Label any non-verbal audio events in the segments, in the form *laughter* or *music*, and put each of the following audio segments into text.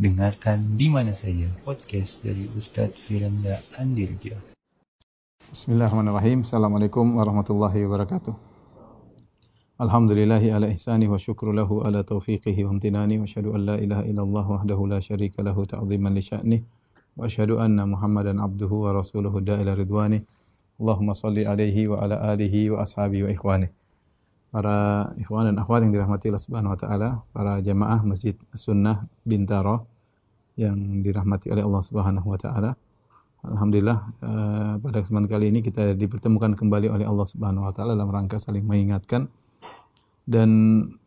Dengarkan di mana saja podcast dari Ustadz Firanda Andirja. Bismillahirrahmanirrahim. Assalamualaikum warahmatullahi wabarakatuh. Alhamdulillahi ala ihsani wa syukru lahu ala taufiqihi wa amtinani wa asyhadu an la ilaha illallah wahdahu la syarika lahu ta'ziman li sya'ni wa asyhadu anna Muhammadan abduhu wa rasuluhu da'ila ridwani. Allahumma salli alaihi wa ala alihi wa ashabihi wa ikhwani para ikhwan dan akhwat yang dirahmati Allah Subhanahu wa taala, para jamaah Masjid Sunnah Bintaro yang dirahmati oleh Allah Subhanahu wa taala. Alhamdulillah uh, pada kesempatan kali ini kita dipertemukan kembali oleh Allah Subhanahu wa taala dalam rangka saling mengingatkan dan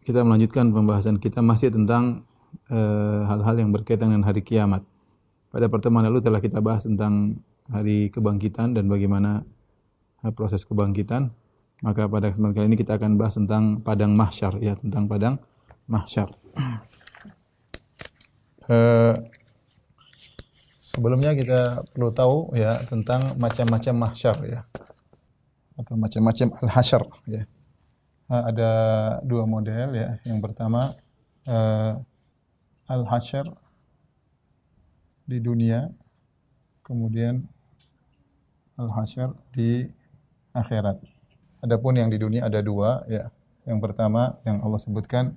kita melanjutkan pembahasan kita masih tentang eh, hal-hal uh, yang berkaitan dengan hari kiamat. Pada pertemuan lalu telah kita bahas tentang hari kebangkitan dan bagaimana uh, proses kebangkitan. Maka pada kesempatan kali ini kita akan bahas tentang padang mahsyar ya, tentang padang mahsyar. Uh, sebelumnya kita perlu tahu ya tentang macam-macam mahsyar ya. Atau macam-macam al-hasyar ya. Uh, ada dua model ya. Yang pertama uh, al-hasyar di dunia, kemudian al-hasyar di akhirat. Adapun yang di dunia ada dua ya. Yang pertama yang Allah sebutkan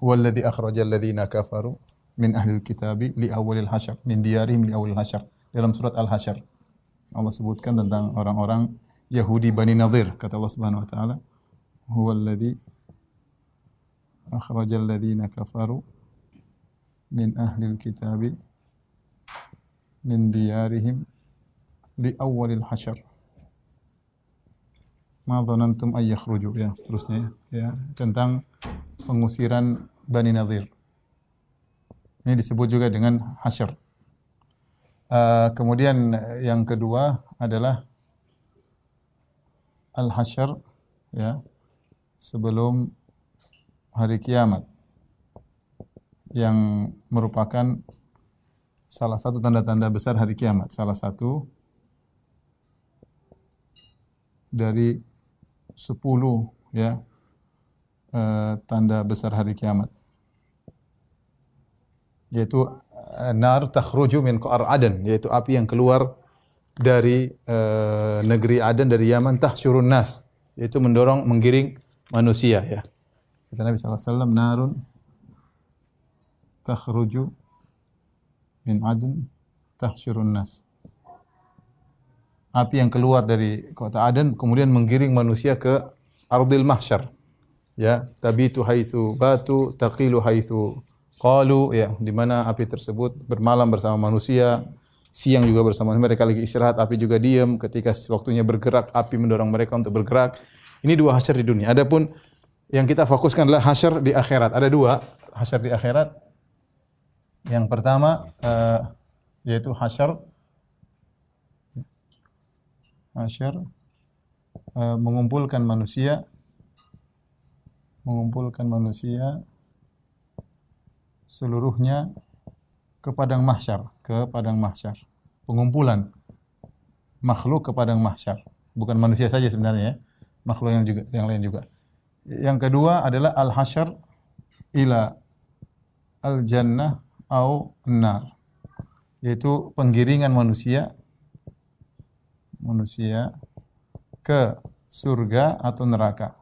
huwallazi akhrajal ladzina kafaru min ahlil kitabi li awalil hasyar min diyarihim li awalil hasyar dalam surat Al-Hasyr. Allah sebutkan tentang orang-orang Yahudi Bani Nadir kata Allah Subhanahu wa taala huwallazi akhrajal ladzina kafaru min ahlil kitabi min diyarihim li awalil hasyar ma dhanantum ay yakhruju ya seterusnya ya tentang pengusiran Bani Nadir. Ini disebut juga dengan hasyr. Uh, kemudian yang kedua adalah al-hasyr ya sebelum hari kiamat yang merupakan salah satu tanda-tanda besar hari kiamat, salah satu dari sepuluh ya uh, tanda besar hari kiamat. Yaitu uh, nar takhruju min qa'r Aden, yaitu api yang keluar dari uh, negeri Aden dari Yaman tahsyurun nas, yaitu mendorong menggiring manusia ya. Kata Nabi sallallahu alaihi wasallam narun takhruju min Aden tahsyurun nas api yang keluar dari kota Aden kemudian menggiring manusia ke ardil mahsyar. Ya, tabitu haitsu batu taqilu haitsu qalu ya, di mana api tersebut bermalam bersama manusia, siang juga bersama mereka lagi istirahat, api juga diam, ketika waktunya bergerak, api mendorong mereka untuk bergerak. Ini dua hasyar di dunia. Adapun yang kita fokuskan adalah hasyar di akhirat. Ada dua hasyar di akhirat. Yang pertama uh, yaitu hasyar masyar uh, mengumpulkan manusia mengumpulkan manusia seluruhnya ke padang mahsyar, ke padang mahsyar. Pengumpulan makhluk ke padang mahsyar. Bukan manusia saja sebenarnya ya. Makhluk yang juga yang lain juga. Yang kedua adalah al-hasyar ila al-jannah au nar. Yaitu penggiringan manusia manusia ke surga atau neraka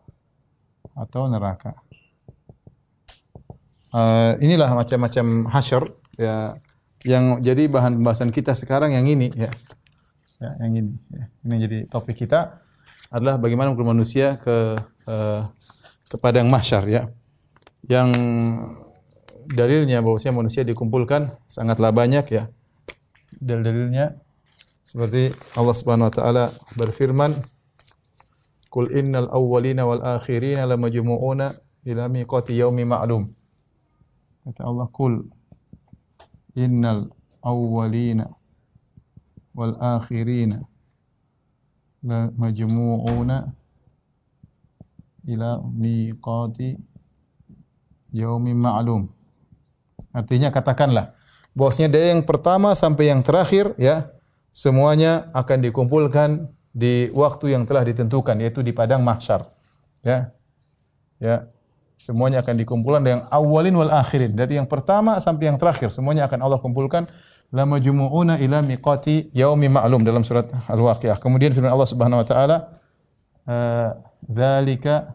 atau neraka. Uh, inilah macam-macam hasyr ya yang jadi bahan pembahasan kita sekarang yang ini ya. Ya, yang ini ya. Ini jadi topik kita adalah bagaimana manusia ke uh, ke padang mahsyar ya. Yang dalilnya bahwasanya manusia dikumpulkan sangatlah banyak ya. Dalil-dalilnya seperti Allah Subhanahu wa taala berfirman, "Qul innal awwalina wal akhirina lamajmu'una ila miqati yaumi ma'lum." Kata Allah, "Qul innal awwalina wal akhirina lamajmu'una ila miqati yaumi ma'lum." Artinya katakanlah bahwasanya dari yang pertama sampai yang terakhir ya semuanya akan dikumpulkan di waktu yang telah ditentukan yaitu di padang mahsyar. Ya. Ya. Semuanya akan dikumpulkan dengan awalin wal akhirin. Dari yang pertama sampai yang terakhir. Semuanya akan Allah kumpulkan. La majmu'una ila miqati yaumi ma'lum dalam surat Al-Waqiah. Kemudian firman Allah Subhanahu wa taala, "Dzalika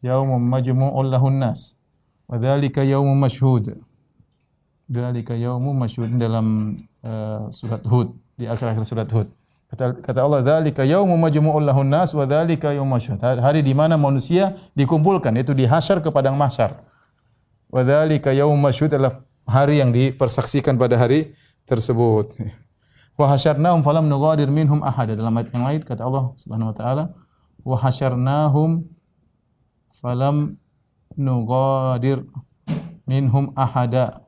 yaumun majmu'un lahun nas wa dzalika yaumun mashhud." Dzalika yaumun mashhud dalam uh, surat Hud di akhir-akhir surat Hud. Kata, kata Allah, "Dzalika yaumun majmu'un lahun nas wa dzalika mashhud." Hari di mana manusia dikumpulkan yaitu di hasyar ke padang mahsyar. Wa dzalika yaumun mashhud adalah hari yang dipersaksikan pada hari tersebut. Wa hasyarnahum falam nughadir minhum ahada. Dalam ayat yang lain kata Allah Subhanahu wa taala, wa hasyarnahum falam nughadir minhum ahada.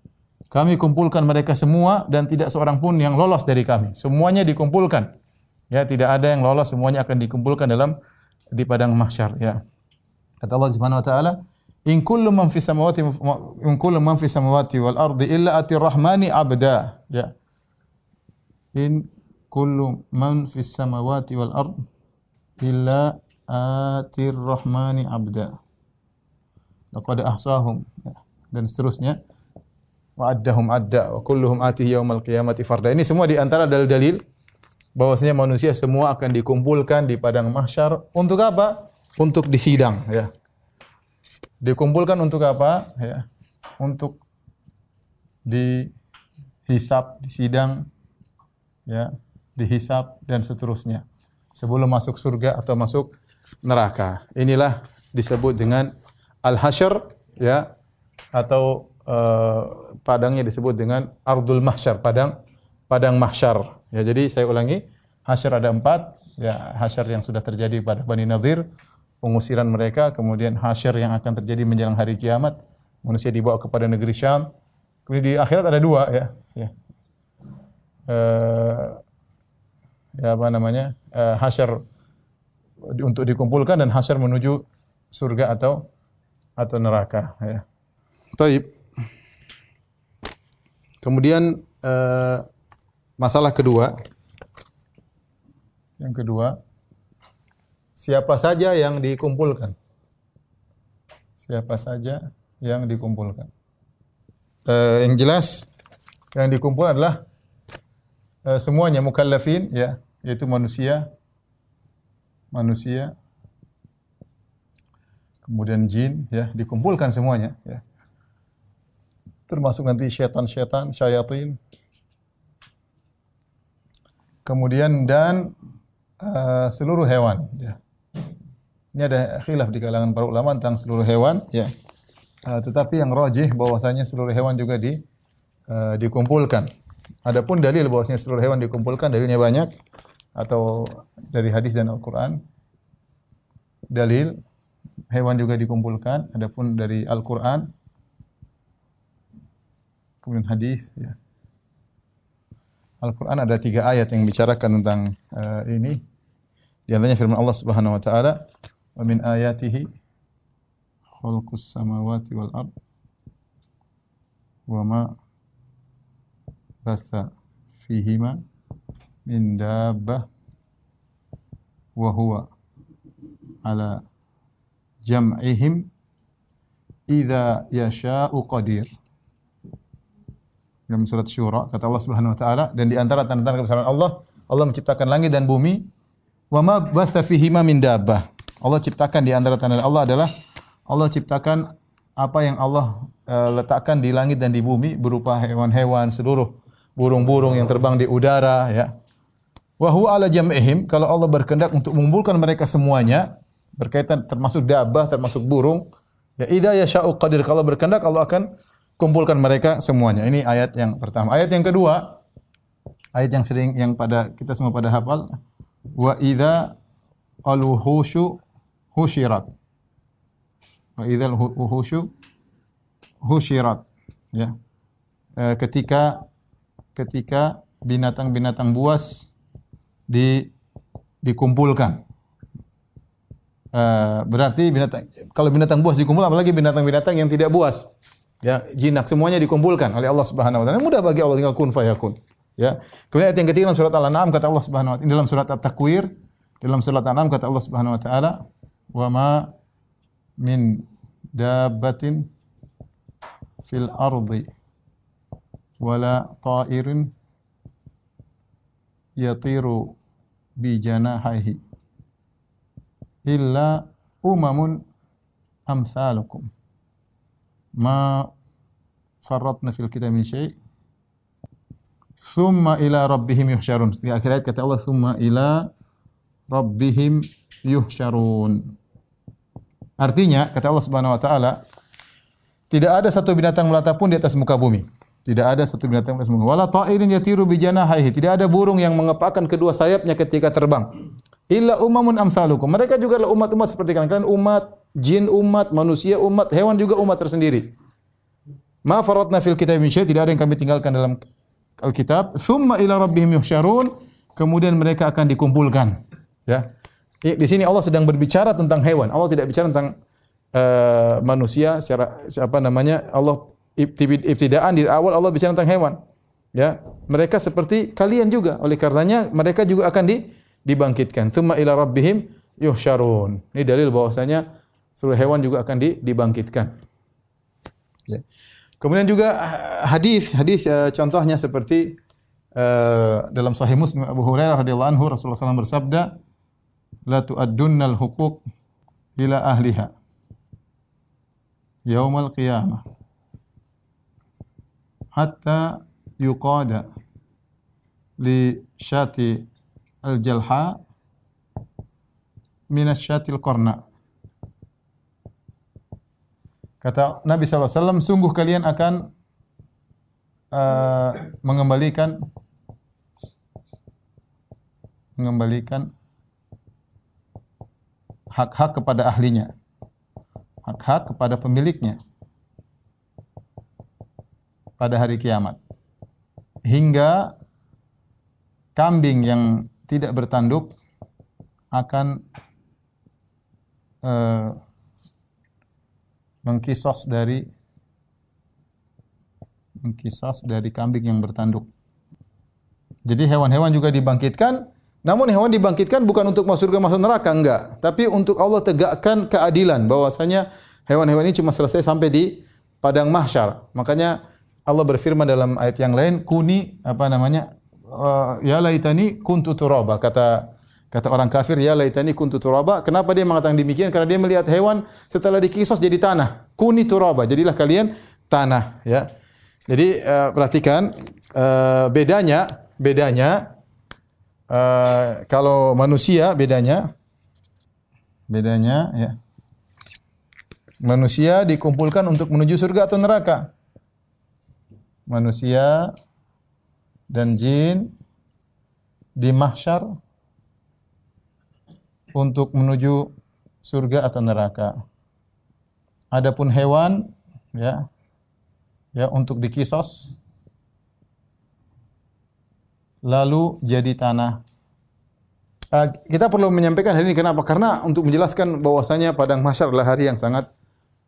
Kami kumpulkan mereka semua dan tidak seorang pun yang lolos dari kami. Semuanya dikumpulkan. Ya, tidak ada yang lolos, semuanya akan dikumpulkan dalam di padang mahsyar, ya. Kata Allah Subhanahu wa taala, "In kullu man fis samawati in kullu man fis samawati wal ardi illa atir rahmani abda." Ya. In kullu man fis samawati wal ardi illa atir rahmani abda. Laqad ahsahum ya. dan seterusnya. Wa addahum adda wa kulluhum atihi yaumal qiyamati farda. Ini semua di antara dalil-dalil bahwasanya manusia semua akan dikumpulkan di padang mahsyar untuk apa? Untuk disidang ya. Dikumpulkan untuk apa? Ya. Untuk dihisap, disidang ya, dihisap dan seterusnya. Sebelum masuk surga atau masuk neraka. Inilah disebut dengan al-hasyr ya atau uh, padangnya disebut dengan ardul mahsyar, padang padang mahsyar. Ya, jadi saya ulangi, hasyar ada empat, ya hasyar yang sudah terjadi pada Bani Nadir, pengusiran mereka, kemudian hasyar yang akan terjadi menjelang hari kiamat, manusia dibawa kepada negeri Syam. Kemudian di akhirat ada dua, ya. ya. Uh, ya apa namanya? Uh, hasyar untuk dikumpulkan dan hasyar menuju surga atau atau neraka, ya. Taib. Kemudian uh, Masalah kedua, yang kedua, siapa saja yang dikumpulkan? Siapa saja yang dikumpulkan? Uh, yang jelas, yang dikumpul adalah uh, semuanya mukallafin, ya, yaitu manusia, manusia, kemudian jin, ya, dikumpulkan semuanya, ya. Termasuk nanti syaitan-syaitan, syayatin, kemudian dan uh, seluruh hewan. Ya. Ini ada khilaf di kalangan para ulama tentang seluruh hewan. Ya. Uh, tetapi yang rojih bahwasanya seluruh hewan juga di uh, dikumpulkan. Adapun dalil bahwasanya seluruh hewan dikumpulkan dalilnya banyak atau dari hadis dan Al-Qur'an. Dalil hewan juga dikumpulkan, adapun dari Al-Qur'an kemudian hadis ya. Al-Quran ada tiga ayat yang bicarakan tentang uh, ini. Di antaranya firman Allah Subhanahu wa taala, "Wa min ayatihi khalqus samawati wal ard wa ma basa fihima min dabbah wa huwa ala jam'ihim idza yasha'u qadir." Dalam surat Syura kata Allah Subhanahu wa taala dan di antara tanda-tanda kebesaran Allah Allah menciptakan langit dan bumi. Wa ma batha fihima min dabbah. Allah ciptakan di antara tanda Allah adalah Allah ciptakan apa yang Allah uh, letakkan di langit dan di bumi berupa hewan-hewan seluruh. Burung-burung yang terbang di udara ya. Wa huwa ala jam'ihim. Kalau Allah berkehendak untuk mengumpulkan mereka semuanya berkaitan termasuk dabbah termasuk burung ya idza yasha'u qadir. Kalau berkehendak Allah akan kumpulkan mereka semuanya. Ini ayat yang pertama. Ayat yang kedua, ayat yang sering yang pada kita semua pada hafal, wa idza al-wuhushu husyirat. Wa idza al-wuhushu husyirat. Ya. E, ketika ketika binatang-binatang buas di dikumpulkan. E, berarti binatang kalau binatang buas dikumpul apalagi binatang-binatang yang tidak buas ya jinak semuanya dikumpulkan oleh Allah Subhanahu wa taala. Mudah bagi Allah tinggal kun fayakun. Ya. Kemudian ayat yang ketiga dalam surat Al-An'am kata Allah Subhanahu wa taala dalam surat At-Takwir dalam surat Al-An'am kata Allah Subhanahu wa taala wa ma min dabbatin fil ardi wala ta'irin yatiru bi janahihi illa umamun amsalukum ma farratna fil kitab min syai' Summa ila rabbihim yuhsyarun. Di akhir ayat kata Allah summa ila rabbihim yuhsyarun. Artinya kata Allah Subhanahu wa taala tidak ada satu binatang melata pun di atas muka bumi. Tidak ada satu binatang di atas muka. Wala ta'irin yatiru bi janahihi. Tidak ada burung yang mengepakkan kedua sayapnya ketika terbang. Illa umamun amsalukum. Mereka juga adalah umat-umat seperti kalian. Kalian umat, jin umat, manusia umat, hewan juga umat tersendiri. Ma faratna fil kitab min syai' tidak ada yang kami tinggalkan dalam Alkitab, "Tsumma ila rabbihim yuhsyarun." Kemudian mereka akan dikumpulkan. Ya. Di sini Allah sedang berbicara tentang hewan. Allah tidak bicara tentang uh, manusia secara siapa namanya? Allah ibtidaan di awal Allah bicara tentang hewan. Ya, mereka seperti kalian juga. Oleh karenanya mereka juga akan di, dibangkitkan. Tsumma ila rabbihim yuhsyarun. Ini dalil bahwasanya seluruh hewan juga akan di, dibangkitkan. Ya. Kemudian juga eh, hadis, hadis uh, contohnya seperti uh, dalam Sahih Muslim Abu Hurairah radhiyallahu anhu Rasulullah SAW bersabda, "La tu'addunnal huquq ila ahliha yaumal qiyamah hatta yuqada li syati al-jalha min al-qarna." Kata Nabi SAW, sungguh kalian akan uh, mengembalikan mengembalikan hak-hak kepada ahlinya. Hak-hak kepada pemiliknya pada hari kiamat. Hingga kambing yang tidak bertanduk akan uh, mengkisos dari mengkisos dari kambing yang bertanduk. Jadi hewan-hewan juga dibangkitkan, namun hewan dibangkitkan bukan untuk masuk surga masuk neraka enggak, tapi untuk Allah tegakkan keadilan bahwasanya hewan-hewan ini cuma selesai sampai di padang mahsyar. Makanya Allah berfirman dalam ayat yang lain, kuni apa namanya? Uh, ya laitani kuntu turaba kata Kata orang kafir, ya laitani kuntu turaba. Kenapa dia mengatakan demikian? Karena dia melihat hewan setelah dikisos jadi tanah. Kuni turaba. Jadilah kalian tanah, ya. Jadi uh, perhatikan uh, bedanya, bedanya uh, kalau manusia bedanya bedanya ya. Manusia dikumpulkan untuk menuju surga atau neraka. Manusia dan jin di mahsyar untuk menuju surga atau neraka. Adapun hewan ya ya untuk dikisos lalu jadi tanah. Uh, kita perlu menyampaikan hal ini kenapa? Karena untuk menjelaskan bahwasanya padang mahsyar adalah hari yang sangat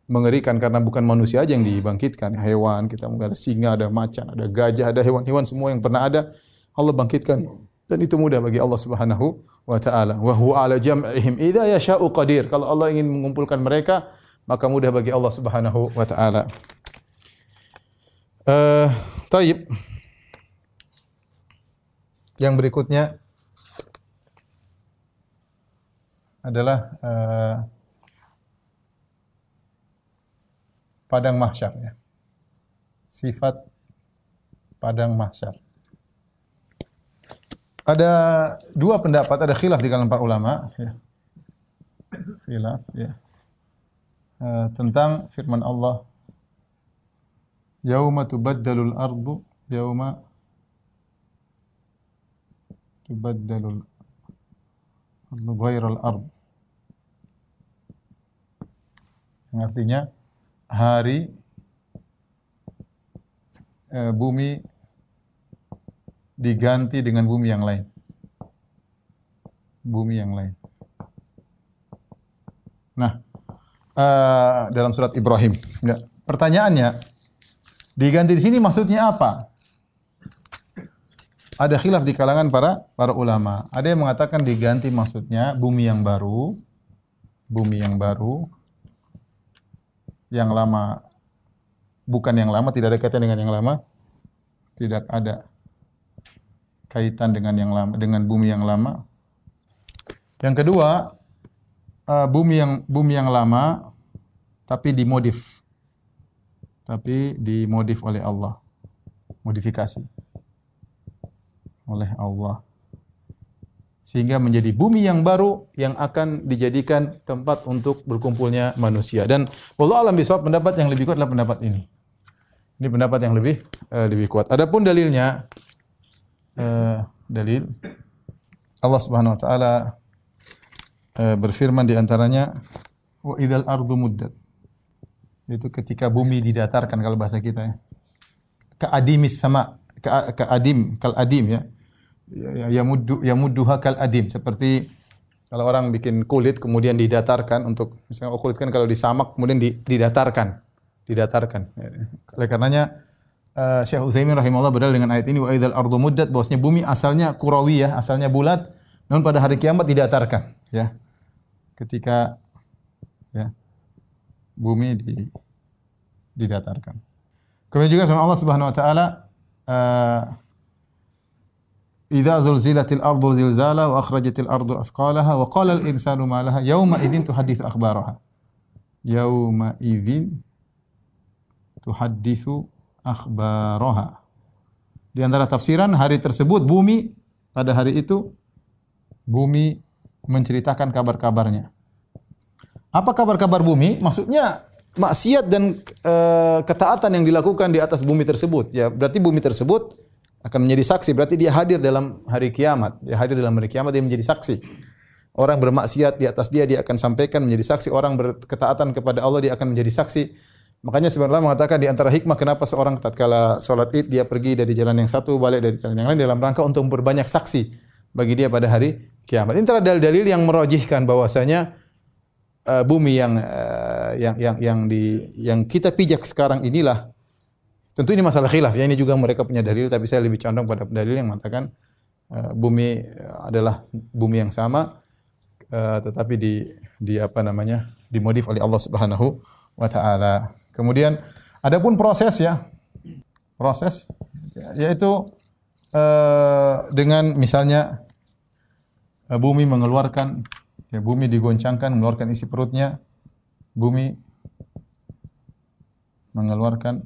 mengerikan karena bukan manusia aja yang dibangkitkan, hewan kita mungkin ada singa, ada macan, ada gajah, ada hewan-hewan semua yang pernah ada Allah bangkitkan dan itu mudah bagi Allah Subhanahu wa taala. Wa huwa ala jam'ihim idza yasha'u qadir. Kalau Allah ingin mengumpulkan mereka, maka mudah bagi Allah Subhanahu wa taala. Eh, uh, taib. Yang berikutnya adalah uh, padang mahsyar ya. Sifat padang mahsyar. Ada dua pendapat, ada khilaf di kalangan para ulama, ya. Khilaf, ya. Uh, tentang firman Allah Yauma tubaddalul ardu yauma tubaddalul ardu ghairal ard. Yang artinya hari uh, bumi diganti dengan bumi yang lain. Bumi yang lain. Nah, uh, dalam surat Ibrahim. Enggak. Pertanyaannya, diganti di sini maksudnya apa? Ada khilaf di kalangan para para ulama. Ada yang mengatakan diganti maksudnya bumi yang baru, bumi yang baru. yang lama bukan yang lama, tidak ada kaitan dengan yang lama, tidak ada kaitan dengan yang lama dengan bumi yang lama. Yang kedua, uh, bumi yang bumi yang lama tapi dimodif. Tapi dimodif oleh Allah. Modifikasi oleh Allah. Sehingga menjadi bumi yang baru yang akan dijadikan tempat untuk berkumpulnya manusia. Dan Allah alam bisawab pendapat yang lebih kuat adalah pendapat ini. Ini pendapat yang lebih uh, lebih kuat. Adapun dalilnya uh, dalil. Allah Subhanahu wa taala uh, berfirman di antaranya wa idzal ardu muddat. Itu ketika bumi didatarkan kalau bahasa kita ya. Ka'adimis sama, ka'adim, kal adim ya. Ya, ya muddu ya kal adim seperti kalau orang bikin kulit kemudian didatarkan untuk misalnya oh, kulit kan kalau disamak kemudian didatarkan didatarkan. Oleh karenanya uh, Syekh Utsaimin rahimahullah berdalil dengan ayat ini wa idzal ardu muddat bahwasanya bumi asalnya kurawi ya asalnya bulat namun pada hari kiamat didatarkan ya ketika ya bumi di didatarkan kemudian juga firman Allah Subhanahu wa taala uh, Idza zulzilatil ardu zilzala wa akhrajatil ardu athqalaha wa qala al insanu ma laha yawma idzin tuhadditsu akhbaraha. Yawma idzin tuhadditsu akhbaraha. Di antara tafsiran hari tersebut bumi pada hari itu bumi menceritakan kabar-kabarnya. Apa kabar-kabar bumi? Maksudnya maksiat dan e, ketaatan yang dilakukan di atas bumi tersebut. Ya, berarti bumi tersebut akan menjadi saksi berarti dia hadir dalam hari kiamat dia hadir dalam hari kiamat dia menjadi saksi orang bermaksiat di atas dia dia akan sampaikan menjadi saksi orang berketaatan kepada Allah dia akan menjadi saksi makanya sebenarnya mengatakan di antara hikmah kenapa seorang tatkala salat Id dia pergi dari jalan yang satu balik dari jalan yang lain dalam rangka untuk berbanyak saksi bagi dia pada hari kiamat ini antara dalil-dalil yang merojihkan bahwasanya uh, bumi yang uh, yang yang yang di yang kita pijak sekarang inilah Tentu ini masalah khilaf ya. Ini juga mereka punya dalil tapi saya lebih condong pada dalil yang mengatakan uh, bumi adalah bumi yang sama uh, tetapi di di apa namanya? dimodif oleh Allah Subhanahu wa taala. Kemudian adapun proses ya. Proses yaitu uh, dengan misalnya uh, bumi mengeluarkan ya bumi digoncangkan mengeluarkan isi perutnya bumi mengeluarkan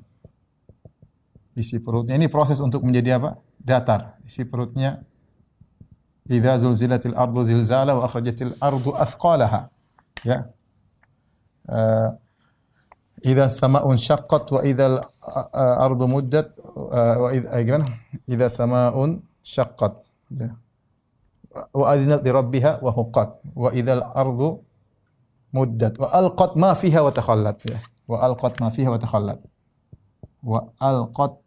isi perutnya. Ini proses untuk menjadi apa? Datar. Isi perutnya Idza zulzilatil ardu zilzala wa akhrajatil ardu athqalaha. Ya. Uh, idza sama'un syaqqat wa idza ardu muddat uh, wa idza gimana? Idza sama'un syaqqat. Ya. Wa adzinat li rabbiha wa huqqat. Wa idza ardu muddat wa alqat ma fiha wa takhallat. Ya. Wa alqat ma fiha wa takhallat. Wa alqat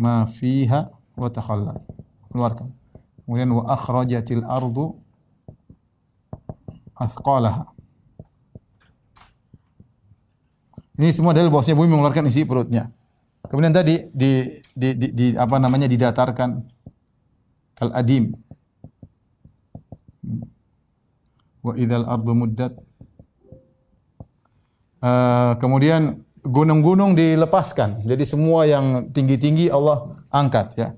ma fiha wa takhallat. Keluarkan. Kemudian wa akhrajatil ardu athqalaha. Ini semua dalil bahwasanya bumi mengeluarkan isi perutnya. Kemudian tadi di, di, di, di apa namanya didatarkan kal adim. Wa idzal ardu muddat. Uh, kemudian gunung-gunung dilepaskan. Jadi semua yang tinggi-tinggi Allah angkat ya.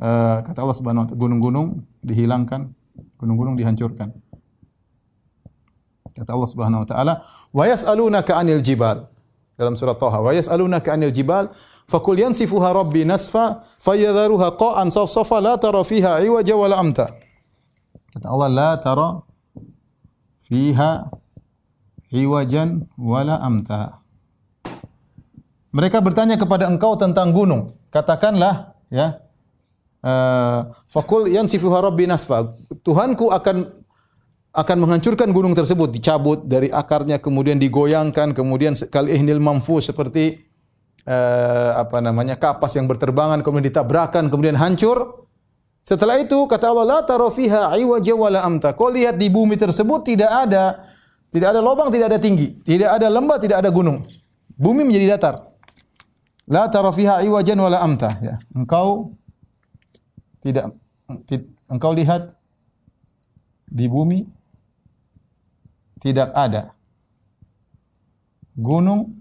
Uh, kata Allah Subhanahu wa taala gunung-gunung dihilangkan, gunung-gunung dihancurkan. Kata Allah Subhanahu wa taala, "Wa yas'alunaka 'anil jibal." Dalam surat Thaha, "Wa yas'alunaka 'anil jibal, fakul yansifuha rabbi nasfa, fayadharuha qa'an safsafa la tara fiha iwaja wala amta." Kata Allah, "La tara fiha iwajan wala amta." Mereka bertanya kepada engkau tentang gunung. Katakanlah, ya, uh, fakul yansifuha rabbi nasfa. Tuhanku akan akan menghancurkan gunung tersebut, dicabut dari akarnya, kemudian digoyangkan, kemudian sekali ihnil mamfu seperti uh, apa namanya kapas yang berterbangan, kemudian ditabrakan, kemudian hancur. Setelah itu kata Allah, la taro fiha iwaja wala amta. Kau lihat di bumi tersebut tidak ada tidak ada lubang, tidak ada tinggi, tidak ada lembah, tidak ada gunung. Bumi menjadi datar. La tara fiha iwajan wala amta ya. Engkau tidak engkau lihat di bumi tidak ada gunung,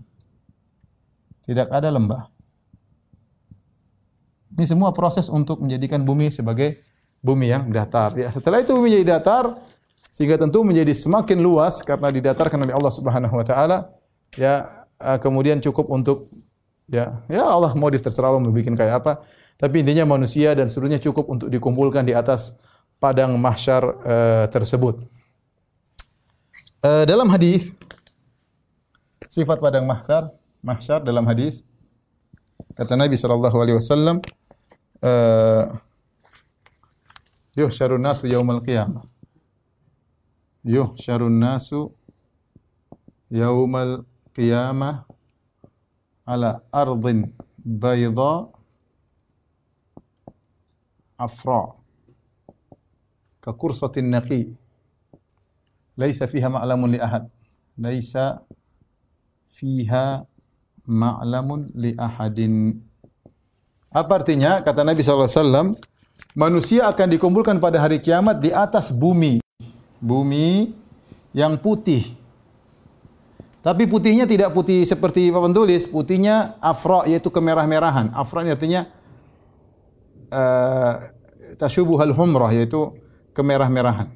tidak ada lembah. Ini semua proses untuk menjadikan bumi sebagai bumi yang datar. Ya, setelah itu bumi menjadi datar, sehingga tentu menjadi semakin luas karena didatarkan oleh Allah Subhanahu wa taala. Ya, eh, kemudian cukup untuk ya, ya Allah mau terserah Allah mau bikin kayak apa. Tapi intinya manusia dan seluruhnya cukup untuk dikumpulkan di atas padang mahsyar uh, tersebut. Uh, dalam hadis sifat padang mahsyar, mahsyar dalam hadis kata Nabi sallallahu alaihi wasallam uh, yuhsyarun nasu yaumal qiyamah. Yuhsyarun nasu yaumal qiyamah ala ardin bayda afra kakursatin naqi laisa fiha ma'lamun li ahad. Laisa fiha ma'lamun li ahadin. Apa artinya? Kata Nabi SAW manusia akan dikumpulkan pada hari kiamat di atas bumi. Bumi yang putih. Tapi putihnya tidak putih seperti papan tulis, putihnya afra yaitu kemerah-merahan. Afra ini artinya uh, tasyubuhal humrah yaitu kemerah-merahan.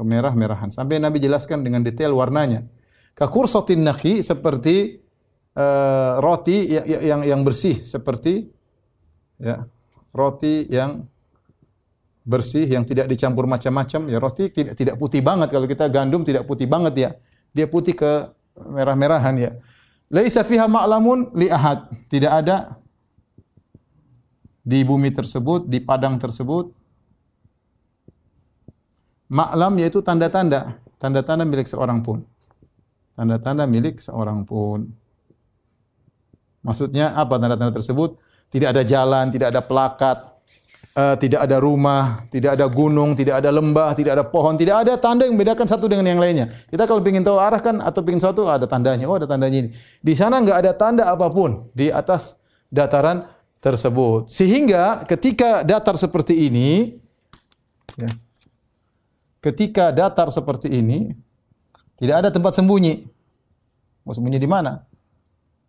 Kemerah-merahan. Sampai Nabi jelaskan dengan detail warnanya. Kakursatin naqi seperti uh, roti yang, yang yang bersih seperti ya, roti yang bersih yang tidak dicampur macam-macam. Ya roti tidak tidak putih banget. Kalau kita gandum tidak putih banget ya. Dia putih ke merah-merahan ya. Laisa fiha ma'lamun li ahad. Tidak ada di bumi tersebut di padang tersebut Maklam yaitu tanda-tanda, tanda-tanda milik seorang pun. Tanda-tanda milik seorang pun. Maksudnya apa tanda-tanda tersebut? Tidak ada jalan, tidak ada pelakat, uh, tidak ada rumah, tidak ada gunung, tidak ada lembah, tidak ada pohon, tidak ada tanda yang membedakan satu dengan yang lainnya. Kita kalau ingin tahu arah kan atau ingin sesuatu ada tandanya. Oh, ada tandanya ini. Di sana enggak ada tanda apa pun di atas dataran tersebut. Sehingga ketika datar seperti ini ya, ketika datar seperti ini tidak ada tempat sembunyi. Mau sembunyi di mana?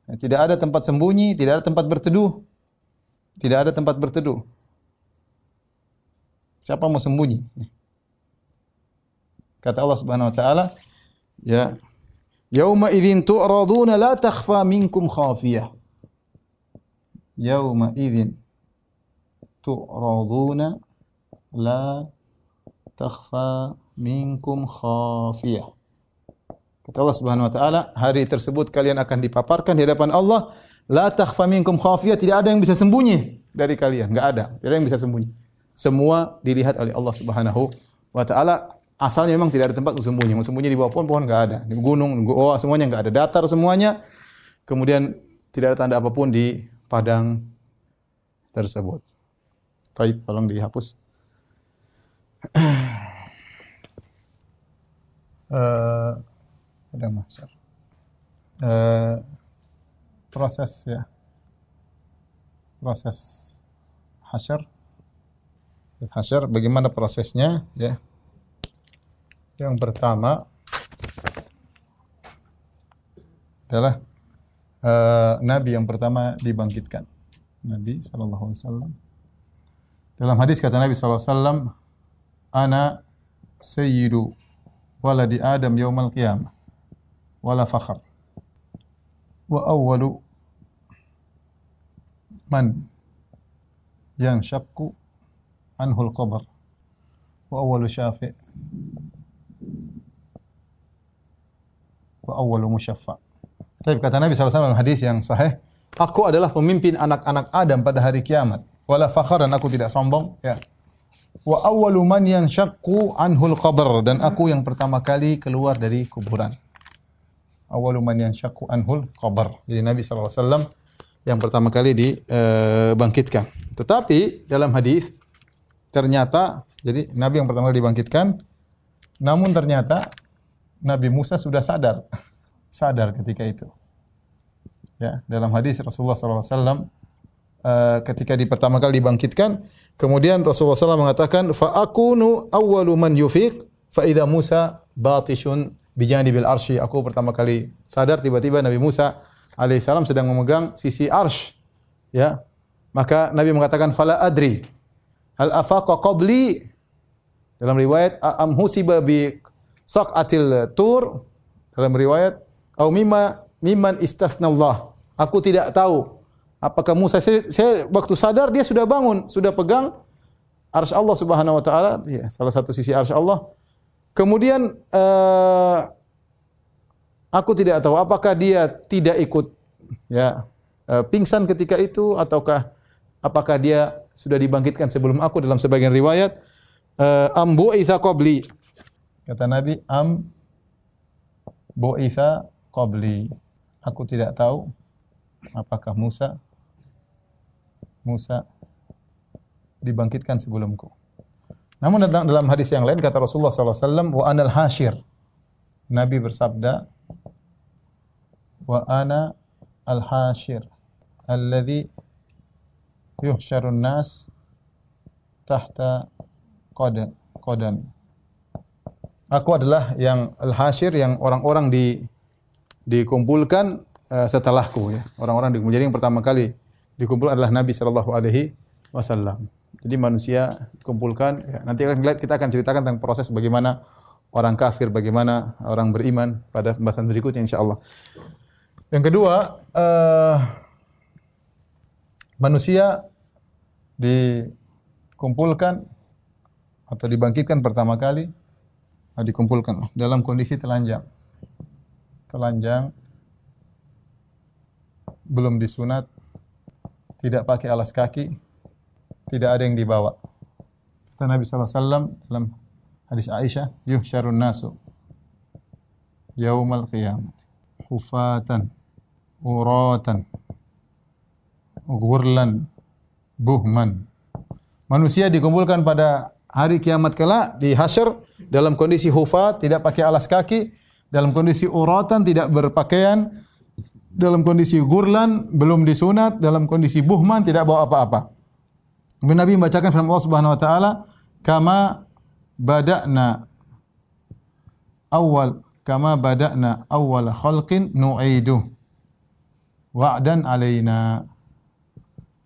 Ya, tidak ada tempat sembunyi, tidak ada tempat berteduh. Tidak ada tempat berteduh. Siapa mau sembunyi? Kata Allah Subhanahu wa taala, ya Yauma idzin tu'raduna la takhfa minkum khafiyah. Yauma idzin tu'raduna la takhfa minkum khafiyah. Kata Allah Subhanahu wa taala, hari tersebut kalian akan dipaparkan di hadapan Allah, la takhfa minkum khafiyah, tidak ada yang bisa sembunyi dari kalian, enggak ada. Tidak ada yang bisa sembunyi. Semua dilihat oleh Allah Subhanahu wa taala. Asalnya memang tidak ada tempat untuk sembunyi. Mau sembunyi di bawah pohon, pohon enggak ada. Di gunung, goa, semuanya enggak ada. Datar semuanya. Kemudian tidak ada tanda apa pun di padang tersebut. Baik, tolong dihapus uh, *clears throat* ada mahsyar. Uh, proses ya. Proses hasyar. Hasyar bagaimana prosesnya ya? Yang pertama adalah uh, nabi yang pertama dibangkitkan. Nabi wasallam. Dalam hadis kata Nabi wasallam, ana sayyidu waladi Adam yaumal qiyamah. Wala fakhar. Wa awwalu man yang syakku anhul qabr. Wa awwalu syafi' wa awwalu musyaffa' Tapi kata Nabi SAW dalam hadis yang sahih, aku adalah pemimpin anak-anak Adam pada hari kiamat. Wala fakhar dan aku tidak sombong. Ya wa awwalu man yanshaqqu anhul qabr dan aku yang pertama kali keluar dari kuburan. Awwalu man yanshaqqu anhul qabr. Jadi Nabi wasallam yang pertama kali dibangkitkan. Tetapi dalam hadis ternyata jadi Nabi yang pertama kali dibangkitkan namun ternyata Nabi Musa sudah sadar. *laughs* sadar ketika itu. Ya, dalam hadis Rasulullah sallallahu alaihi wasallam uh, ketika di pertama kali dibangkitkan. Kemudian Rasulullah SAW mengatakan, akunu awwalu man yufiq fa idza Musa bijanibil arsy. Aku pertama kali sadar tiba-tiba Nabi Musa alaihissalam sedang memegang sisi arsh. Ya. Maka Nabi mengatakan fala adri hal afaqa qabli dalam riwayat husiba bi saqatil tur dalam riwayat au mimma mimman Allah. Aku tidak tahu apakah Musa saya, saya waktu sadar dia sudah bangun, sudah pegang arsy Allah Subhanahu wa taala, ya, salah satu sisi arsy Allah. Kemudian uh, aku tidak tahu apakah dia tidak ikut ya uh, pingsan ketika itu ataukah apakah dia sudah dibangkitkan sebelum aku dalam sebagian riwayat uh, am bu'itsa qabli. Kata Nabi am bu'itsa qabli. Aku tidak tahu apakah Musa Musa dibangkitkan sebelumku. Namun dalam hadis yang lain kata Rasulullah SAW, wa anal hashir. Nabi bersabda, wa ana al hashir alladhi yuhsyarun nas tahta qadam qadami. Aku adalah yang al hashir yang orang-orang di dikumpulkan uh, setelahku ya. Orang-orang dikumpulkan. Yang pertama kali dikumpul adalah Nabi sallallahu alaihi wasallam. Jadi manusia kumpulkan, ya, nanti akan lihat kita akan ceritakan tentang proses bagaimana orang kafir, bagaimana orang beriman pada pembahasan berikutnya insya Allah. Yang kedua, uh, manusia dikumpulkan atau dibangkitkan pertama kali uh, dikumpulkan dalam kondisi telanjang. Telanjang belum disunat, tidak pakai alas kaki, tidak ada yang dibawa. Kata Nabi SAW dalam hadis Aisyah, yuhsyarun nasu yaumal qiyamah hufatan uratan ghurlan buhman. Manusia dikumpulkan pada hari kiamat kelak di hasyr dalam kondisi hufat, tidak pakai alas kaki, dalam kondisi uratan, tidak berpakaian, dalam kondisi gurlan, belum disunat, dalam kondisi buhman, tidak bawa apa-apa. Kemudian Nabi membacakan firman Allah Subhanahu wa taala, "Kama bada'na awal kama bada'na awal khalqin nu'idu wa'dan alaina."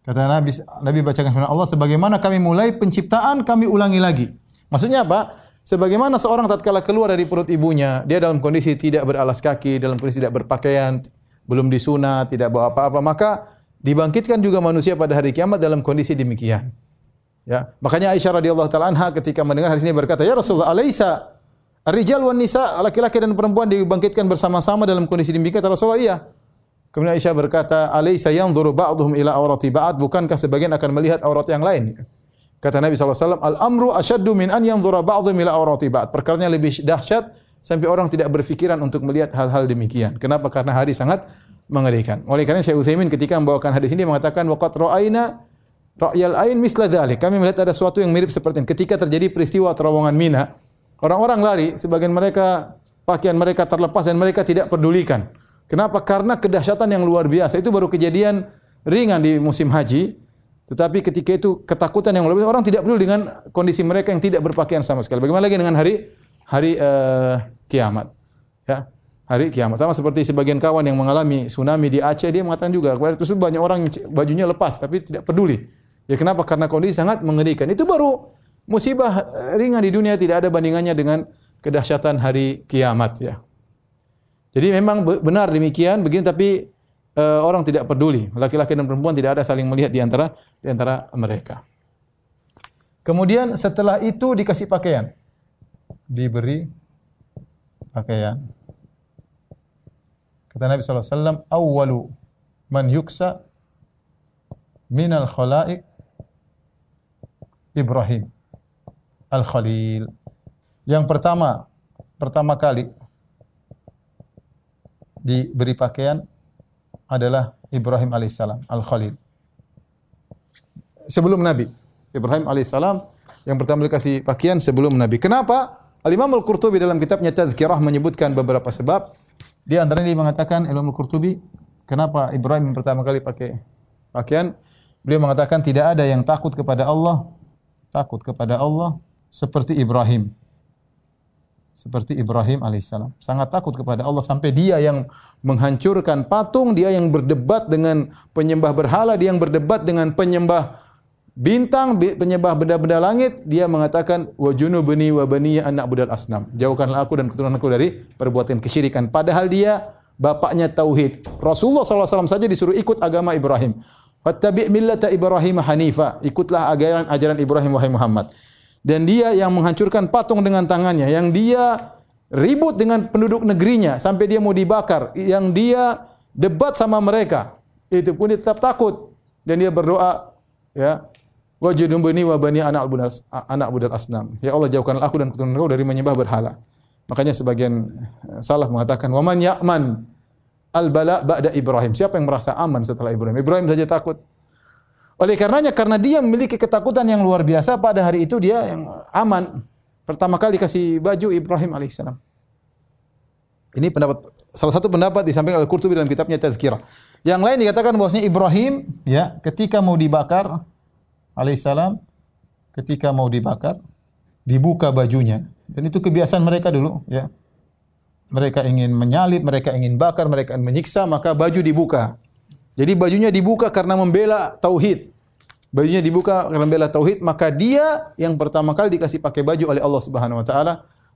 Kata Nabi Nabi bacakan firman Allah, "Sebagaimana kami mulai penciptaan, kami ulangi lagi." Maksudnya apa? Sebagaimana seorang tatkala keluar dari perut ibunya, dia dalam kondisi tidak beralas kaki, dalam kondisi tidak berpakaian, belum disunat, tidak bawa apa-apa, maka Dibangkitkan juga manusia pada hari kiamat dalam kondisi demikian. Ya, makanya Aisyah radhiyallahu taala anha ketika mendengar hadis ini berkata, "Ya Rasulullah, alaisa ar-rijal wan nisa, laki-laki dan perempuan dibangkitkan bersama-sama dalam kondisi demikian?" Kata Rasulullah, "Iya." Kemudian Aisyah berkata, "Alaisa yanzuru ba'dhum ila aurati ba'd?" Bukankah sebagian akan melihat aurat yang lain? Kata Nabi SAW, Al-amru asyaddu min an yanzura ba'dhum ila aurati ba'd. Perkaranya lebih dahsyat sampai orang tidak berfikiran untuk melihat hal-hal demikian. Kenapa? Karena hari sangat mengerikan. Oleh karena Syekh Utsaimin ketika membawakan hadis ini mengatakan waqat ra'aina ra'yal ain misla dzalik. Kami melihat ada sesuatu yang mirip seperti ini. Ketika terjadi peristiwa terowongan Mina, orang-orang lari, sebagian mereka pakaian mereka terlepas dan mereka tidak pedulikan. Kenapa? Karena kedahsyatan yang luar biasa. Itu baru kejadian ringan di musim haji. Tetapi ketika itu ketakutan yang biasa, orang tidak peduli dengan kondisi mereka yang tidak berpakaian sama sekali. Bagaimana lagi dengan hari hari uh, kiamat? Ya hari kiamat. Sama seperti sebagian kawan yang mengalami tsunami di Aceh, dia mengatakan juga, kepada itu banyak orang bajunya lepas, tapi tidak peduli. Ya kenapa? Karena kondisi sangat mengerikan. Itu baru musibah eh, ringan di dunia, tidak ada bandingannya dengan kedahsyatan hari kiamat. ya. Jadi memang benar demikian, begini tapi uh, orang tidak peduli. Laki-laki dan perempuan tidak ada saling melihat di antara di antara mereka. Kemudian setelah itu dikasih pakaian. Diberi pakaian. Kata Nabi SAW, Awalu man yuksa minal khalaik Ibrahim Al-Khalil. Yang pertama, pertama kali diberi pakaian adalah Ibrahim alaihissalam, Al-Khalil. Sebelum Nabi. Ibrahim alaihissalam yang pertama dikasih pakaian sebelum Nabi. Kenapa? Al-Imam Al-Qurtubi dalam kitabnya Tazkirah menyebutkan beberapa sebab. Di antaranya dia mengatakan Imam Al-Qurtubi, kenapa Ibrahim pertama kali pakai pakaian? Beliau mengatakan tidak ada yang takut kepada Allah, takut kepada Allah seperti Ibrahim. seperti Ibrahim alaihissalam. Sangat takut kepada Allah sampai dia yang menghancurkan patung, dia yang berdebat dengan penyembah berhala, dia yang berdebat dengan penyembah bintang, penyembah benda-benda langit, dia mengatakan wa junubni wa bani anak budal asnam. Jauhkanlah aku dan keturunanku dari perbuatan kesyirikan. Padahal dia bapaknya tauhid. Rasulullah SAW saja disuruh ikut agama Ibrahim. Fattabi' millata Ibrahim hanifa. Ikutlah ajaran ajaran Ibrahim wahai Muhammad. Dan dia yang menghancurkan patung dengan tangannya, yang dia ribut dengan penduduk negerinya sampai dia mau dibakar, yang dia debat sama mereka. Itu pun dia tetap takut dan dia berdoa ya wa junubni wa bani anak budal anak budal asnam. Ya Allah jauhkanlah aku dan keturunanku dari menyembah berhala. Makanya sebagian eh, salaf mengatakan wa man ya'man al bala ba'da Ibrahim. Siapa yang merasa aman setelah Ibrahim? Ibrahim saja takut. Oleh karenanya karena dia memiliki ketakutan yang luar biasa pada hari itu dia yang aman. Pertama kali dikasih baju Ibrahim alaihissalam. Ini pendapat salah satu pendapat disampaikan oleh Qurtubi dalam kitabnya Tazkirah. Yang lain dikatakan bahwasanya Ibrahim ya ketika mau dibakar alaihissalam ketika mau dibakar dibuka bajunya dan itu kebiasaan mereka dulu ya mereka ingin menyalip, mereka ingin bakar, mereka ingin menyiksa, maka baju dibuka. Jadi bajunya dibuka karena membela tauhid. Bajunya dibuka karena membela tauhid, maka dia yang pertama kali dikasih pakai baju oleh Allah Subhanahu wa taala